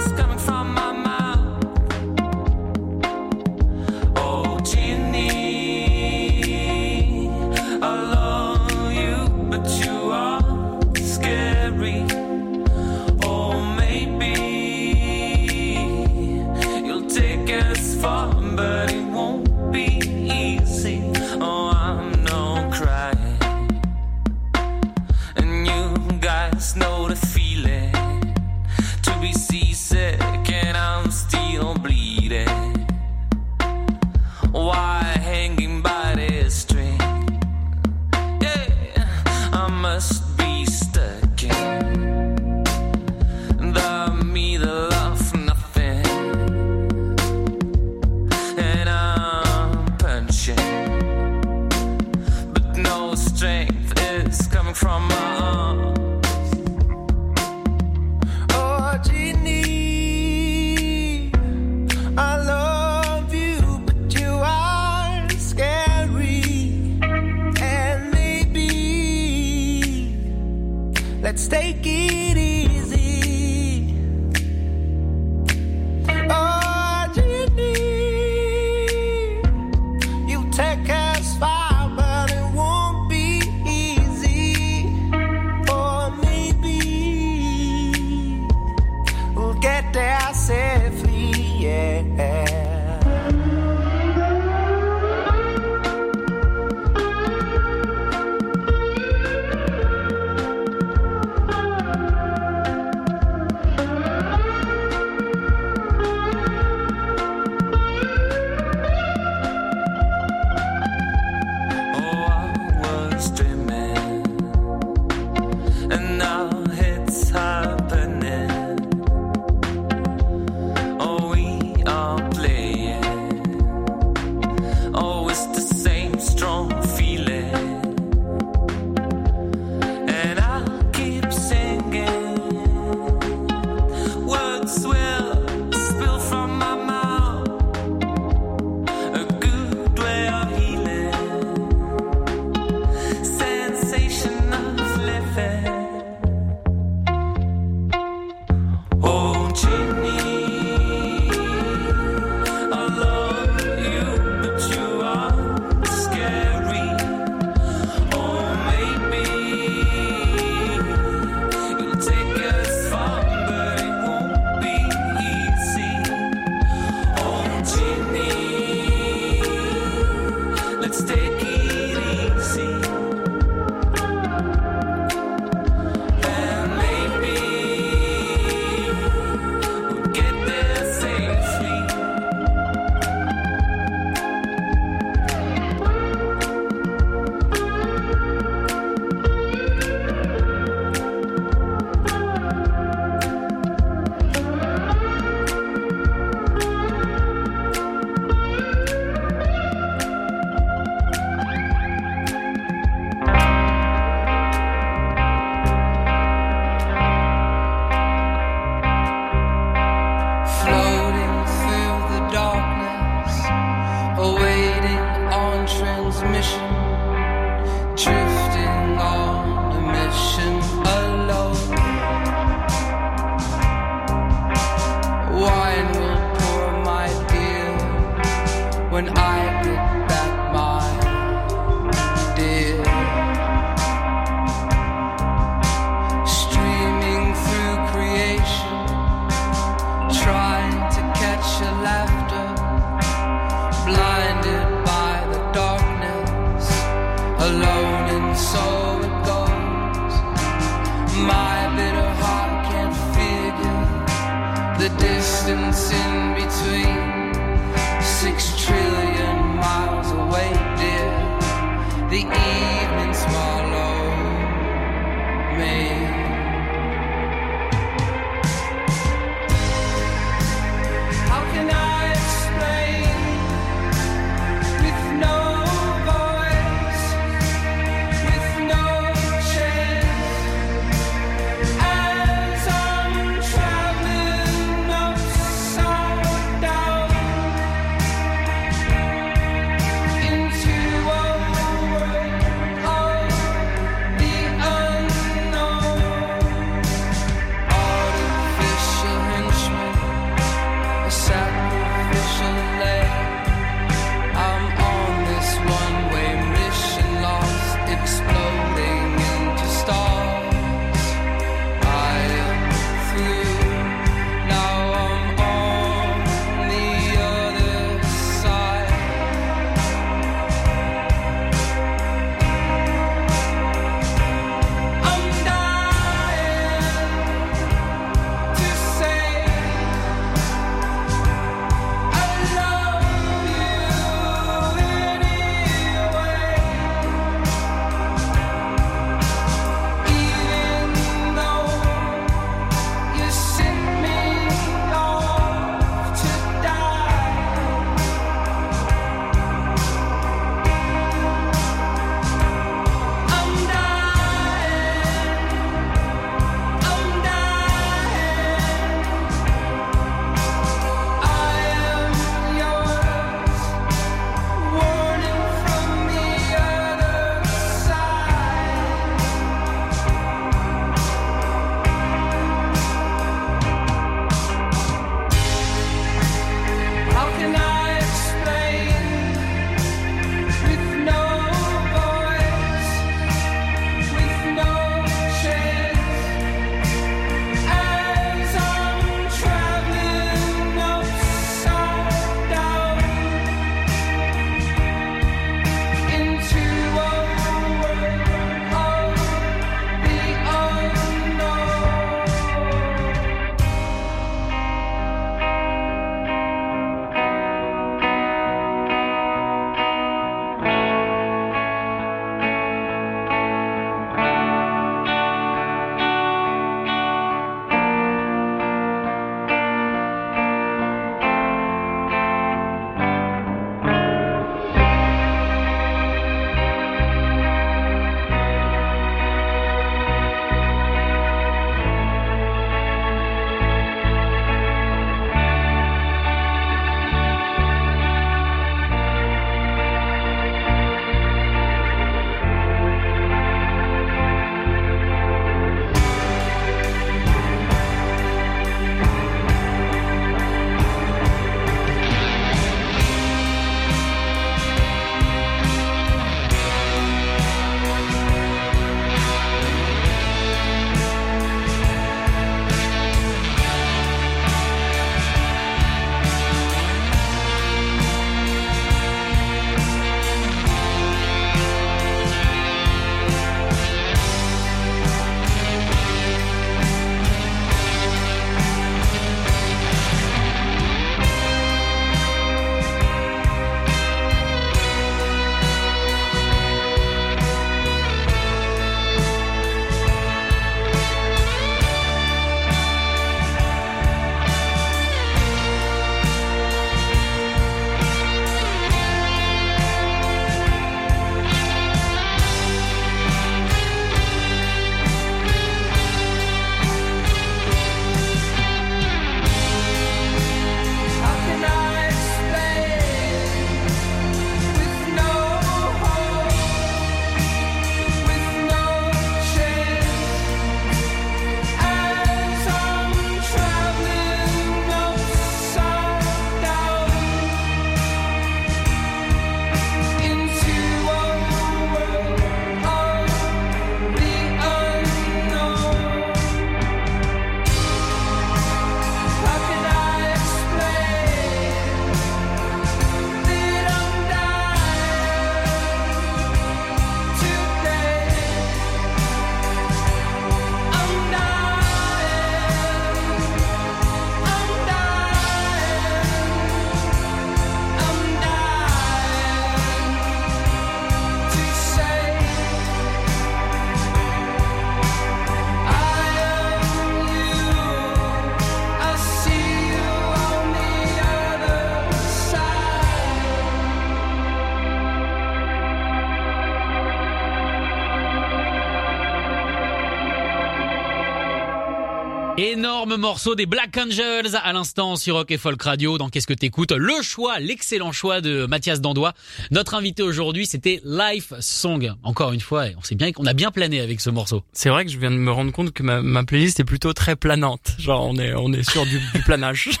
S2: Énorme morceau des Black Angels à l'instant sur Rock et Folk Radio. Dans Qu'est-ce que t'écoutes? Le choix, l'excellent choix de Mathias Dandois. Notre invité aujourd'hui, c'était Life Song. Encore une fois, on sait bien qu'on a bien plané avec ce morceau.
S3: C'est vrai que je viens de me rendre compte que ma, ma playlist est plutôt très planante. Genre on est on est sur du, du planage.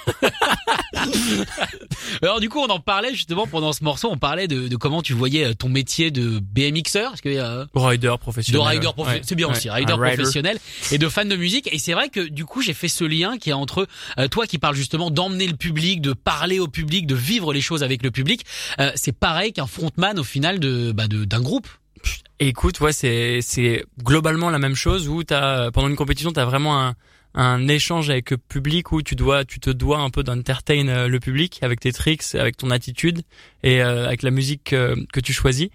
S2: Alors du coup, on en parlait justement pendant ce morceau. On parlait de, de comment tu voyais euh, ton métier de BMXer. Qu'il y a
S3: Rider
S2: de
S3: professionnel.
S2: rider profe-
S3: Ouais.
S2: c'est bien
S3: Ouais.
S2: aussi rider
S3: rider.
S2: professionnel et de fan de musique et c'est vrai que du coup j'ai fait ce lien qui est entre euh, toi qui parles justement d'emmener le public de parler au public de vivre les choses avec le public Euh, c'est pareil qu'un frontman au final de bah, d'un groupe
S3: Écoute, ouais, c'est c'est globalement la même chose où t'as pendant une compétition, t'as vraiment un un échange avec le public où tu dois tu te dois un peu d'entertain euh, le public avec tes tricks, avec ton attitude et euh, avec la musique que tu choisis.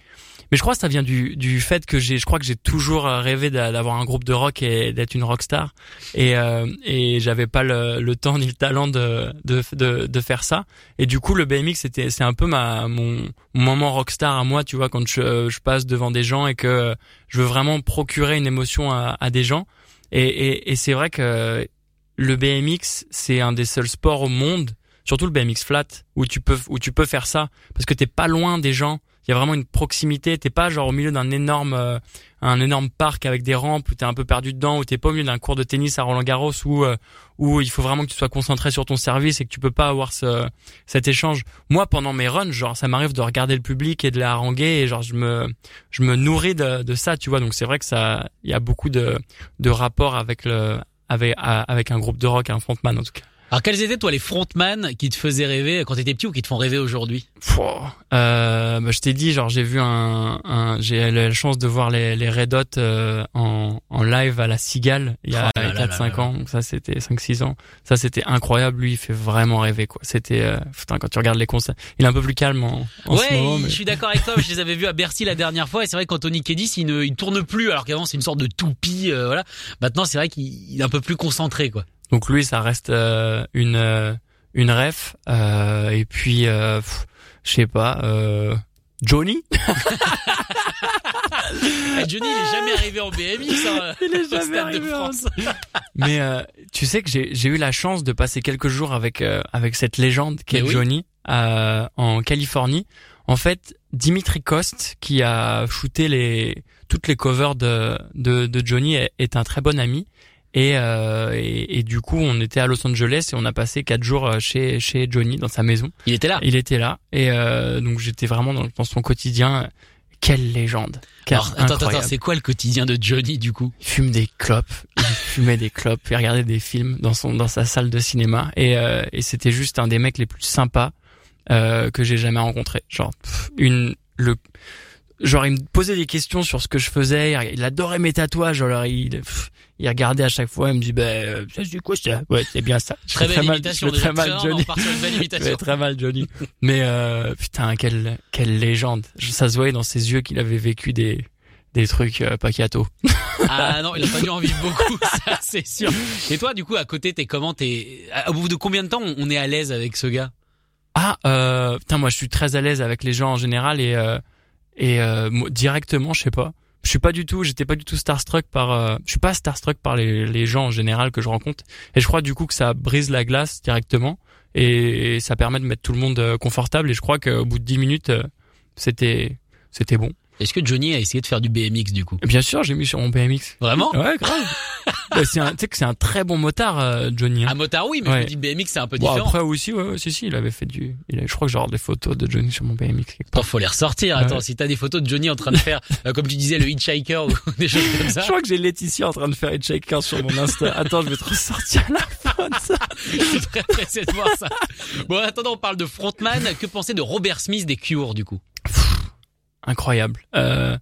S3: Mais je crois que ça vient du du fait que j'ai je crois que j'ai toujours rêvé d'a- d'avoir un groupe de rock et d'être une rockstar et euh, et j'avais pas le, le temps ni le talent de, de de de faire ça. Et du coup le BMX c'était c'est un peu ma mon, mon moment rockstar à moi tu vois quand je je passe devant des gens et que je veux vraiment procurer une émotion à, à des gens. Et et, et c'est vrai que le BMX c'est un des seuls sports au monde surtout le BMX flat où tu peux où tu peux faire ça parce que t'es pas loin des gens il y a vraiment une proximité. T'es pas genre au milieu d'un énorme euh, un énorme parc avec des rampes où t'es un peu perdu dedans où t'es pas au milieu d'un cours de tennis à Roland Garros où euh, où il faut vraiment que tu sois concentré sur ton service et que tu peux pas avoir ce cet échange. Moi pendant mes runs genre ça m'arrive de regarder le public et de les haranguer et genre je me je me nourris de, de ça tu vois. Donc c'est vrai que ça il y a beaucoup de de rapports avec le avec avec un groupe de rock un frontman en tout cas
S2: alors quels étaient toi les frontman qui te faisaient rêver quand t'étais petit ou qui te font rêver aujourd'hui?
S3: Euh, bah, je t'ai dit, genre j'ai vu un, un j'ai eu la chance de voir les, les Red Hot euh, en, en live à la Cigale il y a
S2: Oh là là
S3: 4-5
S2: là là.
S3: ans. Donc ça c'était 5-6 ans. Ça c'était incroyable. Lui il fait vraiment rêver quoi. C'était euh, putain quand tu regardes les concerts, il est un peu plus calme en, en
S2: ouais,
S3: ce moment.
S2: il-
S3: mais-
S2: je suis d'accord avec toi. Je les avais vus à Bercy la dernière fois et c'est vrai qu'Anthony Kiedis, il ne, il tourne plus alors qu'avant c'est une sorte de toupie. euh, voilà. Maintenant c'est vrai qu'il il est un peu plus concentré quoi.
S3: Donc lui ça reste euh, une euh, une ref. Euh, et puis euh, je sais pas. Euh, Johnny
S2: Eh, Johnny, il est jamais arrivé en BMX. Hein,
S3: Il est jamais
S2: de
S3: arrivé en-. Mais euh, tu sais que j'ai j'ai eu la chance de passer quelques jours avec euh, avec cette légende qui est
S2: oui.
S3: Johnny euh, en Californie. En fait, Dimitri Cost qui a shooté les toutes les covers de de, de Johnny est, est un très bon ami. Et, euh, et, et du coup, on était à Los Angeles et on a passé quatre jours euh, chez chez Johnny dans sa maison.
S2: Il était là.
S3: Il était là et euh, donc j'étais vraiment dans, dans son quotidien. Quelle légende
S2: Alors, attends, attends,
S3: incroyable.
S2: attends, c'est quoi le quotidien de Johnny du coup?
S3: Il fume des clopes, il fumait des clopes, il regardait des films dans son dans sa salle de cinéma et euh, et c'était juste un des mecs les plus sympas euh, que j'ai jamais rencontré. Genre pff, une le genre il me posait des questions sur ce que je faisais, il- adorait mes tatouages, alors il il regardait à chaque fois, il me dit ben euh, ça c'est quoi ça? Ouais, c'est bien ça.
S2: Très
S3: mal,
S2: imitation.
S3: je très mal
S2: Très rare,
S3: Johnny. Je très mal Johnny. Mais euh, putain, quelle quelle légende. Ça se voyait dans ses yeux qu'il avait vécu des des trucs euh, pacato.
S2: Ah non, il a pas dû en vivre beaucoup, ça c'est sûr. Et toi, du coup, à côté, t'es comment? T'es au bout de combien de temps on on est à l'aise avec ce gars?
S3: Ah, euh, putain, moi je suis très à l'aise avec les gens en général et euh, et euh, directement, je sais pas. Je suis pas du tout, j'étais pas du tout starstruck par, euh, je suis pas starstruck par les, les gens en général que je rencontre. Et je crois du coup que ça brise la glace directement et, ça permet de mettre tout le monde euh, confortable. Et je crois qu'au bout de 10 minutes, euh, c'était c'était bon.
S2: Est-ce que Johnny a essayé de faire du BMX du coup?
S3: Bien sûr, j'ai mis sur mon BMX.
S2: Vraiment?
S3: Ouais, grave. Bah, c'est un, tu sais que c'est un très bon motard, euh, Johnny. hein.
S2: À motard, oui, mais
S3: Ouais.
S2: je me dis BMX c'est un peu
S3: Bon,
S2: différent.
S3: après aussi, ouais, ouais, si, si, il avait fait du, il a- je crois que j'ai des photos de Johnny sur mon BMX. quelque part.
S2: Attends, faut les ressortir. Attends,
S3: Ouais.
S2: si t'as des photos de Johnny en train de faire, euh, comme tu disais, le hitchhiker ou des choses comme ça,
S3: Je crois que j'ai Laetitia en train de faire une shaker sur mon Insta. Attends, je vais te ressortir la photo.
S2: je suis très pressé de voir ça. Bon, en attendant, on parle de frontman. Que penser de Robert Smith des Cure du coup?
S3: Incroyable. Euh,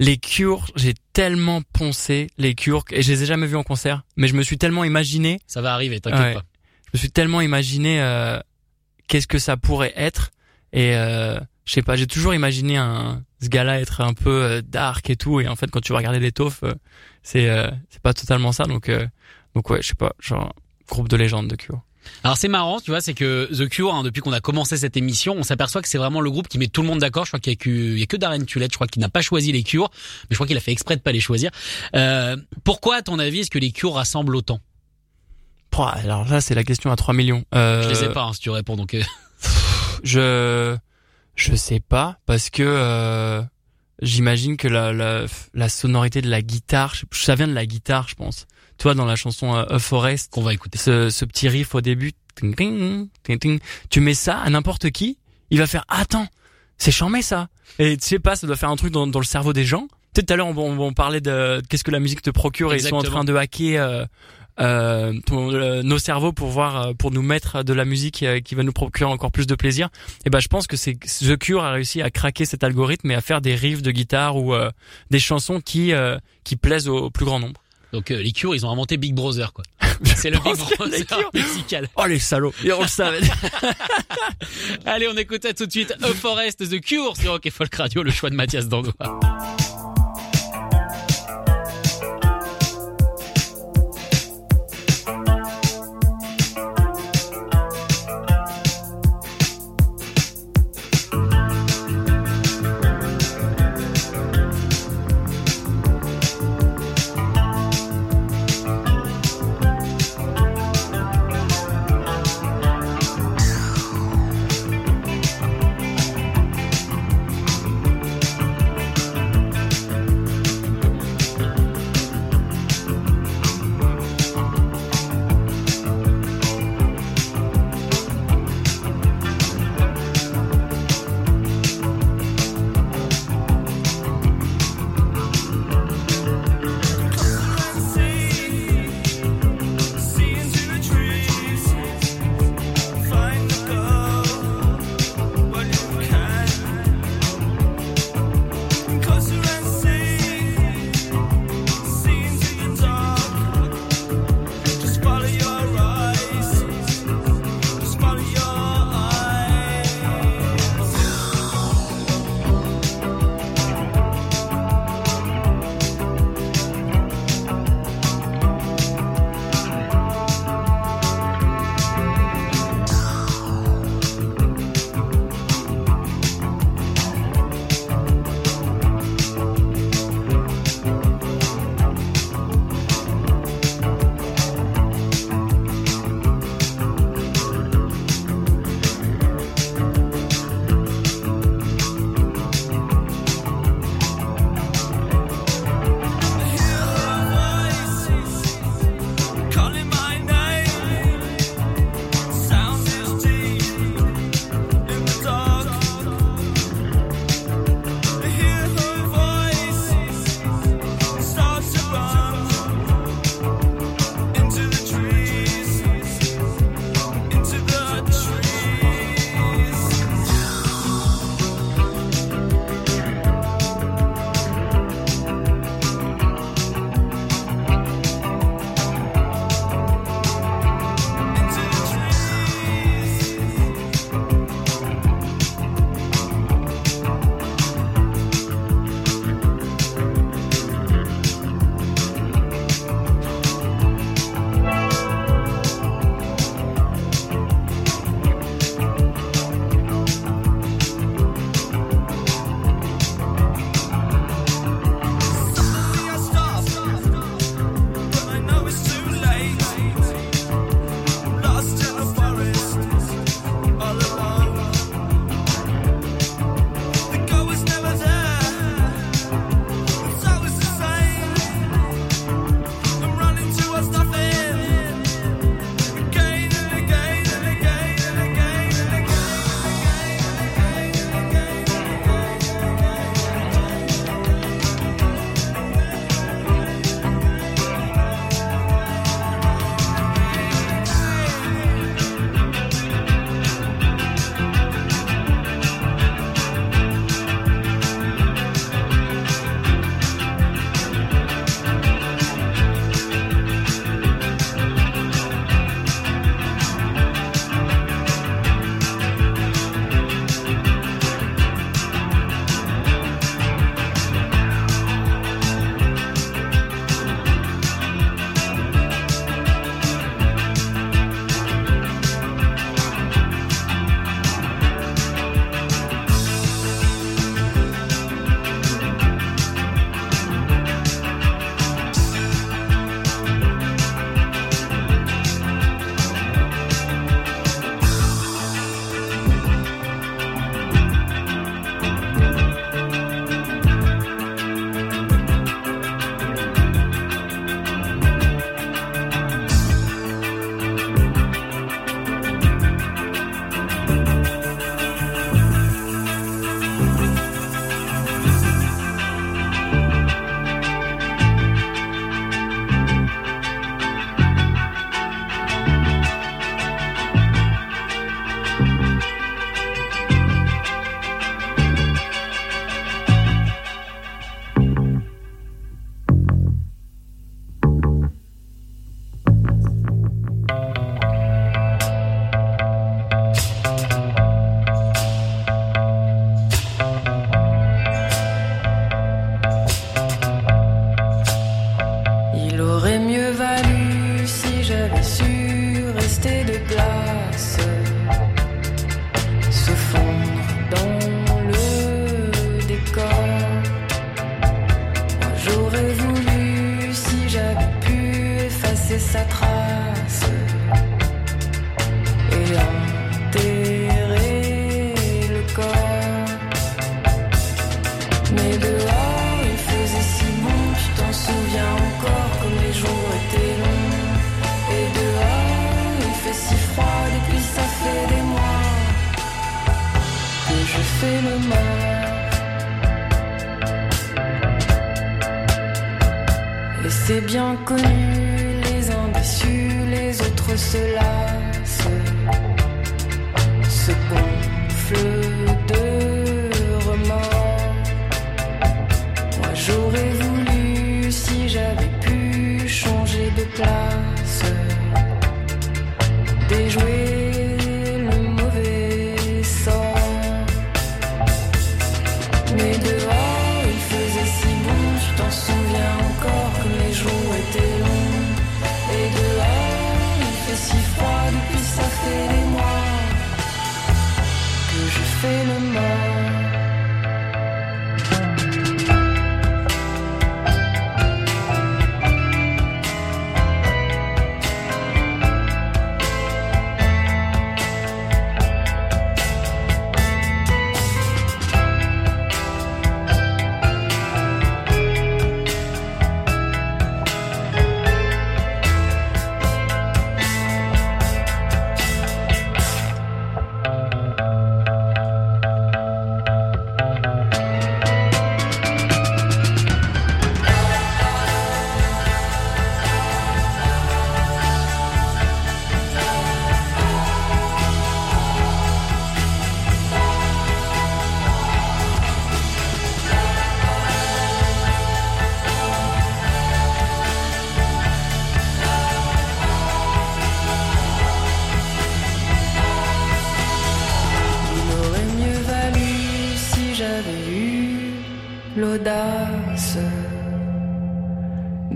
S3: les Cure, j'ai tellement poncé les Cure et je les ai jamais vus en concert, mais je me suis tellement imaginé,
S2: Ça va arriver, t'inquiète
S3: Ouais.
S2: pas.
S3: je me suis tellement imaginé euh, qu'est-ce que ça pourrait être et euh, je sais pas, j'ai toujours imaginé un ce gars-là être un peu euh, dark et tout et en fait quand tu vas regarder les taufs, euh, c'est euh, c'est pas totalement ça donc euh, donc ouais, je sais pas, genre groupe de légende de Cure.
S2: Alors c'est marrant, tu vois, c'est que The Cure, hein, depuis qu'on a commencé cette émission, on s'aperçoit que c'est vraiment le groupe qui met tout le monde d'accord. Je crois qu'il y a que, il y a que Darren Tulette, je crois qu'il n'a pas choisi les Cure, mais je crois qu'il a fait exprès de pas les choisir. Euh, pourquoi, à ton avis, est-ce que les Cure rassemblent autant?
S3: Alors là, c'est la question à 3 millions. Euh,
S2: Je les ai pas, hein, si tu réponds. Donc, euh,
S3: Je je sais pas parce que euh, j'imagine que la, la la sonorité de la guitare, ça vient de la guitare, je pense. Toi, dans la chanson euh, A Forest,
S2: qu'on va écouter.
S3: ce, ce petit riff au début, tu mets ça à n'importe qui, il va faire attends, c'est chambé ça. Et tu sais pas, ça doit faire un truc dans, dans le cerveau des gens. Tu sais, tout à l'heure on, on, on parlait de qu'est-ce que la musique te procure et ils sont en train de hacker euh, euh, ton- euh, nos cerveaux pour voir, euh, pour nous mettre de la musique euh, qui va nous procurer encore plus de plaisir. Et ben je pense que c'est The Cure a réussi à craquer cet algorithme et à faire des riffs de guitare ou euh, des chansons qui euh, qui plaisent au, au plus grand nombre.
S2: Donc euh, les Cure, ils ont inventé Big Brother, quoi. C'est le Big Brother musical.
S3: Oh les salauds, et on le savait.
S2: Allez, on écoute ça tout de suite. A Forest, The Cure sur Rock et Folk Radio, le choix de Mathias Dandois.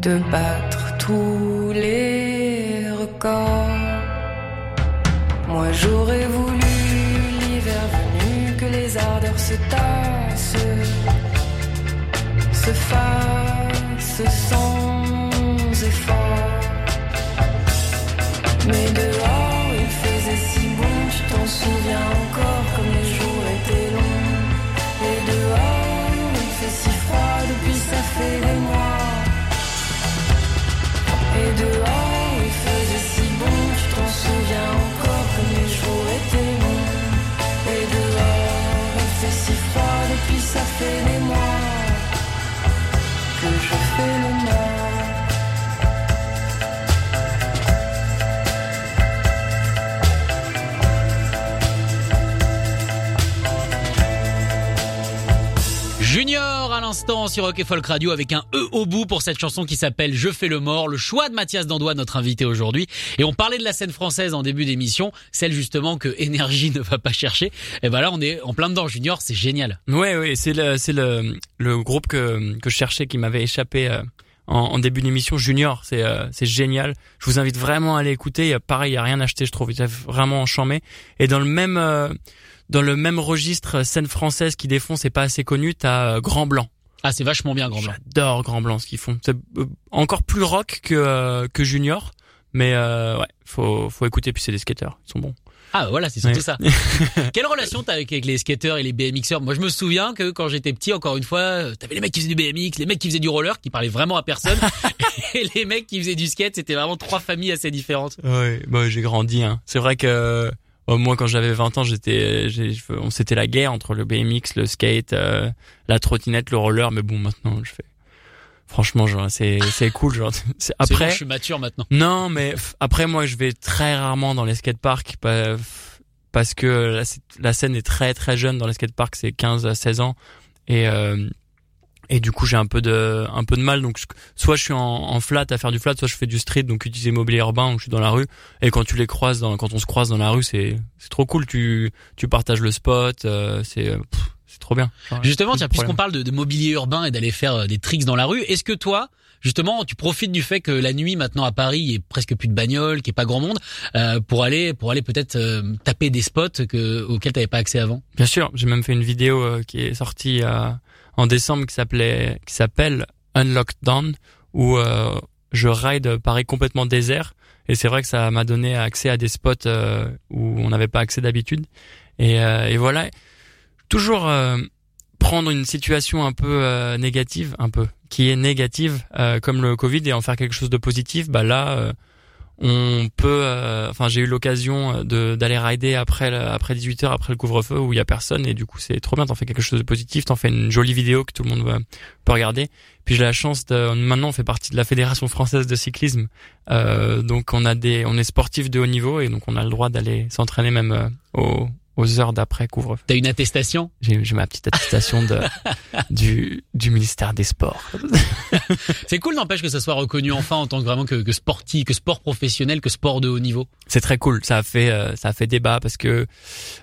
S7: De battre tous les records. Moi j'aurais voulu l'hiver venu que les ardeurs se tassent, se fassent sans depuis
S2: l'instant sur Rock et Folk Radio avec un E au bout pour cette chanson qui s'appelle Je fais le mort, le choix de Mathias Dandois, notre invité aujourd'hui. Et on parlait de la scène française en début d'émission, celle justement que Énergie ne va pas chercher. Et ben là on est en plein dedans, Junior, c'est génial.
S3: Ouais, ouais, c'est le, c'est le, le groupe que, que je cherchais qui m'avait échappé euh, en, en début d'émission. Junior, c'est, euh, c'est génial. Je vous invite vraiment à aller écouter. A, pareil, il y a rien à acheter, je trouve. Il vraiment enchamé. Et dans le même, euh, dans le même registre scène française qui défonce et pas assez connu, t'as euh, Grand Blanc.
S2: Ah c'est vachement bien Grand Blanc.
S3: J'adore Grand Blanc ce qu'ils font. C'est euh, encore plus rock que euh, que Junior, mais euh, ouais, faut faut écouter. Puis c'est des skateurs, ils sont bons.
S2: Ah voilà, c'est surtout
S3: Ouais.
S2: ça. Quelle relation t'as avec, avec les skateurs et les BMXeurs Moi je me souviens que quand j'étais petit, encore une fois, euh, t'avais les mecs qui faisaient du BMX, les mecs qui faisaient du roller, qui parlaient vraiment à personne, et les mecs qui faisaient du skate, c'était vraiment trois familles assez différentes.
S3: Ouais, bah j'ai grandi. Hein. C'est vrai que euh, moi quand j'avais 20 ans, j'étais, on c'était la guerre entre le BMX, le skate, euh, la trottinette, le roller. Mais bon, maintenant je fais. Franchement, genre c'est c'est cool. Genre
S2: bon,
S3: après.
S2: je suis mature maintenant.
S3: Non, mais après moi je vais très rarement dans les skateparks parce que la, la scène est très très jeune dans les skateparks, c'est 15 à 16 ans et euh, et du coup j'ai un peu de un peu de mal. Donc soit je suis en, en flat à faire du flat, soit je fais du street donc utiliser mobilier urbain où je suis dans la rue. Et quand tu les croises dans quand on se croise dans la rue, c'est c'est trop cool, tu tu partages le spot, euh, c'est c'est trop bien. Genre,
S2: Justement, tiens, puisqu'on parle de, de mobilier urbain et d'aller faire euh, des tricks dans la rue, est-ce que toi, justement, tu profites du fait que la nuit maintenant à Paris, il y ait presque plus de bagnoles, qu'il n'y ait pas grand monde, euh, pour aller pour aller peut-être euh, taper des spots que, auxquels tu n'avais pas accès avant?
S3: Bien sûr, j'ai même fait une vidéo euh, qui est sortie euh, en décembre qui s'appelait qui s'appelle Unlocked Down où euh, je ride Paris complètement désert. Et c'est vrai que ça m'a donné accès à des spots euh, où on n'avait pas accès d'habitude. Et, euh, et voilà. Toujours euh, prendre une situation un peu euh, négative un peu qui est négative comme le Covid et en faire quelque chose de positif bah là on peut, euh, enfin j'ai eu l'occasion de d'aller rider après après 18 heures après le couvre-feu où il y a personne et du coup c'est trop bien. T'en fais quelque chose de positif, t'en fais une jolie vidéo que tout le monde peut regarder. Puis j'ai la chance de maintenant on fait partie de la fédération française de cyclisme, Euh, donc on a des, on est sportif de haut niveau et donc on a le droit d'aller s'entraîner même euh, aux heures d'après couvre-feu.
S2: T'as une attestation?
S3: J'ai ma petite attestation de du du ministère des Sports.
S2: C'est cool, n'empêche que ça soit reconnu enfin en tant que vraiment que, que sportif, que sport professionnel, que sport de haut niveau.
S3: C'est très cool. Ça a fait euh, ça a fait débat parce que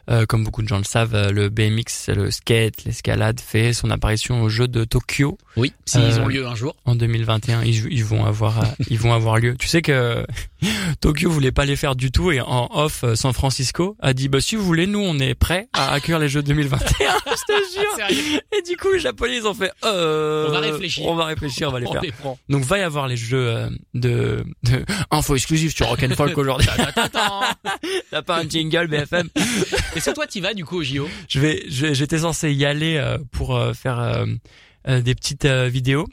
S3: euh, comme beaucoup de gens le savent, euh, le BMX, le skate, l'escalade fait son apparition aux Jeux de Tokyo
S2: Oui, s'ils
S3: Euh,
S2: ont lieu un jour.
S3: en 2021. Ils, ils vont avoir ils vont avoir lieu. Tu sais que Tokyo voulait pas les faire du tout et en off San Francisco a dit bah si vous voulez nous on est prêts à accueillir les Jeux 2021. Je te jure.
S2: Sérieux
S3: Et du coup les Japonais ils ont fait euh,
S2: On va réfléchir.
S3: On va réfléchir, on va les
S2: On
S3: faire.
S2: les.
S3: Donc va y avoir les jeux euh, de, de info exclusive sur Rock'n'Folk aujourd'hui. T'as pas un jingle BFM
S2: Est-ce que toi t'y vas du coup au JO
S3: Je vais, j'étais censé y aller euh, pour faire des petites vidéos.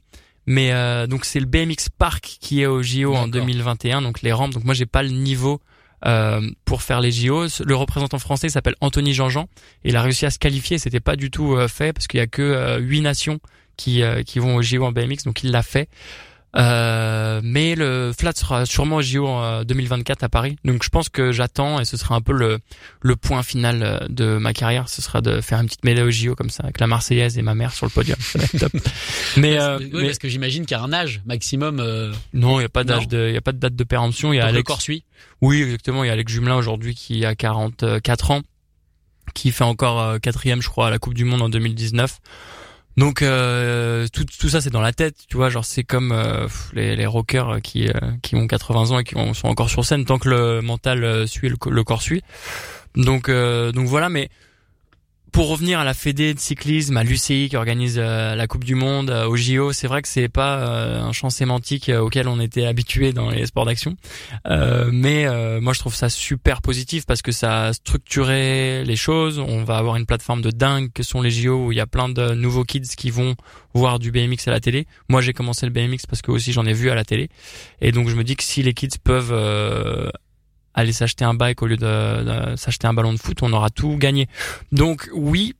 S3: Mais euh, donc c'est le BMX Park qui est au JO en
S2: D'accord.
S3: 2021, donc les rampes. Donc moi j'ai pas le niveau euh, pour faire les JO. Le représentant français s'appelle Anthony Jean-Jean et il a réussi à se qualifier. C'était pas du tout euh, fait parce qu'il y a que euh, huit nations qui qui vont au JO en BMX, donc il l'a fait. Euh, mais le flat sera sûrement au JO en euh, 2024 à Paris. Donc je pense que j'attends et ce sera un peu le le point final euh, de ma carrière. Ce sera de faire une petite médaille au JO comme ça avec la Marseillaise et ma mère sur le podium. Ça va être top. mais euh,
S2: Oui,
S3: mais
S2: parce que j'imagine qu'il y a un âge maximum. Euh,
S3: non, il y a pas d'âge de il y a pas de date de péremption. Il y a
S2: donc le
S3: Alex.
S2: corps suit.
S3: Oui, exactement. Il y a Alex Jumelin aujourd'hui qui a 44 ans, qui fait encore euh, quatrième, je crois, à la Coupe du Monde en 2019. Donc euh, tout, tout ça c'est dans la tête, tu vois, genre c'est comme euh, les, les rockers qui euh, qui ont 80 ans et qui ont- sont encore sur scène tant que le mental euh, suit le, le corps suit. Donc euh, donc voilà, mais pour revenir à la Fédé de cyclisme, à l'UCI qui organise euh, la Coupe du Monde, euh, au JO, c'est vrai que c'est pas euh, un champ sémantique auquel on était habitué dans les sports d'action. Euh, mais euh, moi je trouve ça super positif parce que ça a structuré les choses. On va avoir une plateforme de dingue que sont les JO où il y a plein de nouveaux kids qui vont voir du BMX à la télé. Moi j'ai commencé le BMX parce que aussi j'en ai vu à la télé. Et donc je me dis que si les kids peuvent euh, aller s'acheter un bike au lieu de, s'acheter un ballon de foot, on aura tout gagné. Donc oui,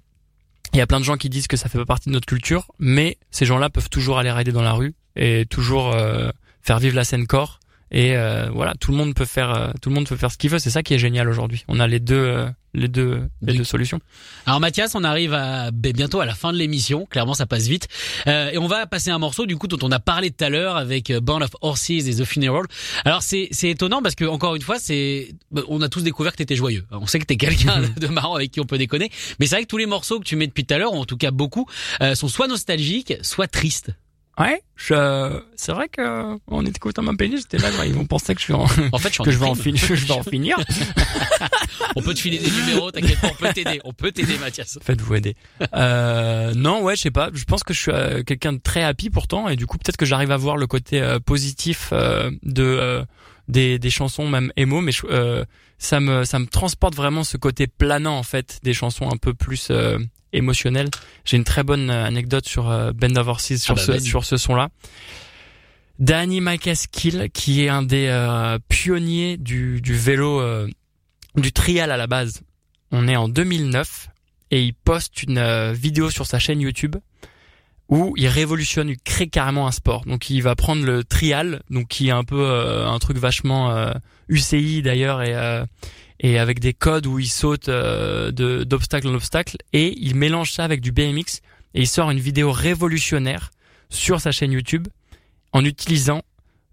S3: il y a plein de gens qui disent que ça fait pas partie de notre culture, mais ces gens-là peuvent toujours aller rider dans la rue et toujours euh, faire vivre la scène corps. Et euh, voilà, tout le monde peut faire, euh, tout le monde peut faire ce qu'il veut. C'est ça qui est génial aujourd'hui. On a les deux, euh, les deux, les deux solutions.
S2: Alors Mathias, on arrive à ben, bientôt à la fin de l'émission. Clairement, ça passe vite. Euh, et on va passer un morceau du coup dont on a parlé tout à l'heure avec euh, Band of Horses et The Funeral. Alors c'est c'est étonnant parce que encore une fois, c'est ben, on a tous découvert que t'étais joyeux. On sait que t'es quelqu'un de- de marrant avec qui on peut déconner. Mais c'est vrai que tous les morceaux que tu mets depuis tout à l'heure, ou en tout cas beaucoup, euh, sont soit nostalgiques, soit tristes.
S3: Ouais, je, c'est vrai que en écoutant ma playlist, j'étais là, ils vont penser que je suis en,
S2: En fait, je suis en
S3: que je vais en finir, je vais en finir.
S2: On peut te filer des numéros, t'inquiète pas, on peut t'aider. On peut t'aider, Mathias.
S3: Faites-vous aider. Euh, non, ouais, je sais pas. Je pense que je suis euh, quelqu'un de très happy pourtant, et du coup peut-être que j'arrive à voir le côté euh, positif euh, de euh, des, des chansons même émo, mais je- euh, ça me ça me transporte vraiment ce côté planant en fait des chansons un peu plus émotionnelles. J'ai une très bonne euh, anecdote sur euh, Band of Horses sur
S2: bah,
S3: ce sur ce son-là. Danny McCaskill, qui est un des euh, pionniers du, du vélo, euh, du trial à la base. On est en 2009 et il poste une euh, vidéo sur sa chaîne YouTube où il révolutionne, il crée carrément un sport. Donc il va prendre le trial, donc qui est un peu euh, un truc vachement euh, UCI d'ailleurs et euh, et avec des codes où il saute euh, de d'obstacle en obstacle et il mélange ça avec du BMX et il sort une vidéo révolutionnaire sur sa chaîne YouTube en utilisant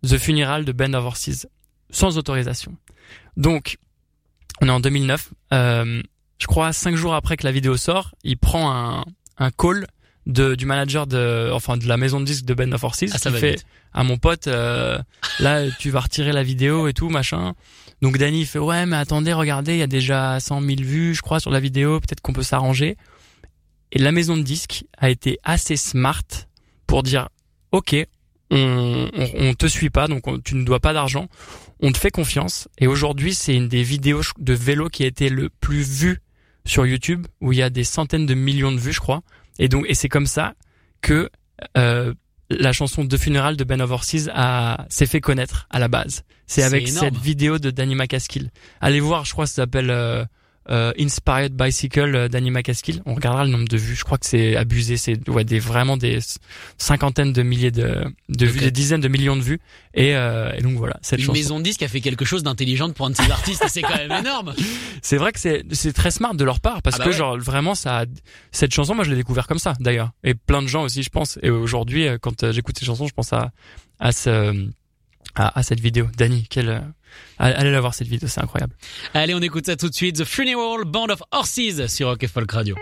S3: The Funeral de Band of Horses sans autorisation. Donc on est en 2009. Euh, je crois cinq jours après que la vidéo sort, il prend un, un call de, du manager de, enfin de la maison de disques de Band of Horses
S2: Ah, ça
S3: qui fait
S2: vite.
S3: à mon pote, euh, là tu vas retirer la vidéo et tout machin. Donc Danny fait ouais mais attendez regardez il y a déjà 100 000 vues je crois sur la vidéo peut-être qu'on peut s'arranger. Et la maison de disques a été assez smart pour dire ok on, on, te suit pas donc on- tu ne dois pas d'argent. On te fait confiance. Et aujourd'hui c'est une des vidéos de vélo qui a été le plus vue sur YouTube où il y a des centaines de millions de vues je crois. Et donc et c'est comme ça que euh, la chanson de funérailles de Ben Overseas a s'est fait connaître à la base. C'est
S8: C'est
S3: avec
S8: énorme.
S3: cette vidéo de Danny McCaskill. Allez voir, je crois que ça s'appelle euh, euh, Inspired Bicycle Danny McCaskill. On regardera le nombre de vues. Je crois que c'est abusé. C'est ouais, des vraiment des cinquantaines de milliers de, de vues, des dizaines de millions de vues. Et, euh, et donc voilà, cette
S8: Une
S3: chanson.
S8: maison de disques a fait quelque chose d'intelligent pour un de ses artistes, c'est quand même énorme.
S3: C'est vrai que c'est c'est très smart de leur part parce
S8: Ah bah
S3: que
S8: ouais.
S3: genre vraiment ça cette chanson moi je l'ai découvert comme ça d'ailleurs et plein de gens aussi je pense et aujourd'hui euh, quand euh, j'écoute ces chansons je pense à à ce à, à cette vidéo Dani quelle euh, allez la voir cette vidéo c'est incroyable
S8: Allez, on écoute ça tout de suite. The Funeral Band of Horses sur Rock Folk Radio.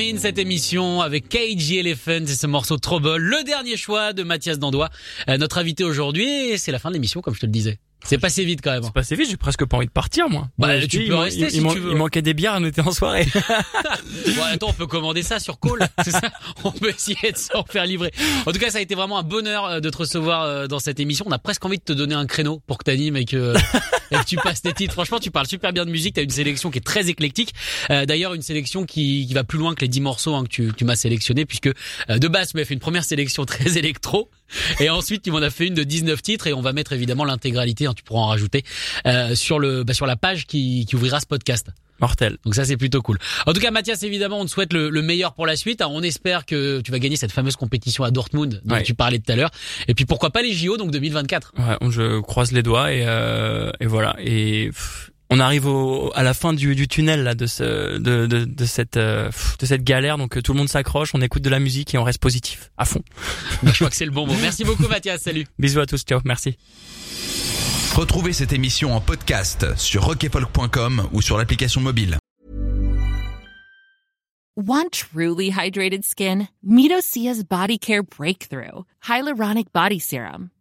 S2: Termine cette émission avec KG Elephant et ce morceau Trouble, le dernier choix de Mathias Dandois, euh, notre invité aujourd'hui. C'est la fin de l'émission, comme je te le disais. C'est passé vite quand même.
S3: C'est passé vite, j'ai presque pas envie de partir, moi.
S2: Bah,
S3: Ouais,
S2: tu
S3: dis,
S2: peux
S3: il
S2: rester
S3: il,
S2: si
S3: il
S2: tu veux.
S3: Il manquait des bières, on était en soirée.
S2: Bon, attends, on peut commander ça sur call. C'est ça On peut essayer de s'en faire livrer. En tout cas, ça a été vraiment un bonheur euh, de te recevoir euh, dans cette émission. On a presque envie de te donner un créneau pour que t'animes et que, et que tu passes tes titres. Franchement, tu parles super bien de musique. T'as une sélection qui est très éclectique. Euh, D'ailleurs, une sélection qui, qui va plus loin que les 10 morceaux hein, que tu, que tu m'as sélectionné puisque euh, de base, tu m'as fait une première sélection très électro. Et ensuite, tu m'en as fait une de 19 titres et on va mettre évidemment l'intégralité. hein, tu pourras en rajouter euh, sur le bah, sur la page qui, qui ouvrira ce podcast.
S3: Mortel.
S2: Donc ça c'est plutôt cool. En tout cas Mathias évidemment on te souhaite le, le meilleur pour la suite. Alors, on espère que tu vas gagner cette fameuse compétition à Dortmund dont
S3: Ouais.
S2: tu parlais tout à l'heure. Et puis pourquoi pas les JO donc 2024.
S3: Ouais, on- je croise les doigts et, euh, et voilà. Et pff, on arrive au, à la fin du, du tunnel là de ce de, de, de cette euh, de cette galère. Donc euh, tout le monde s'accroche, on écoute de la musique et on reste positif à fond.
S2: Bah, je crois que c'est le bon mot. Merci beaucoup Mathias. Salut.
S3: Bisous à tous, ciao, merci.
S5: Retrouvez cette émission en podcast sur rockefolk.com ou sur l'application mobile.
S9: Want truly hydrated skin? Body Care Breakthrough Hyaluronic Body Serum.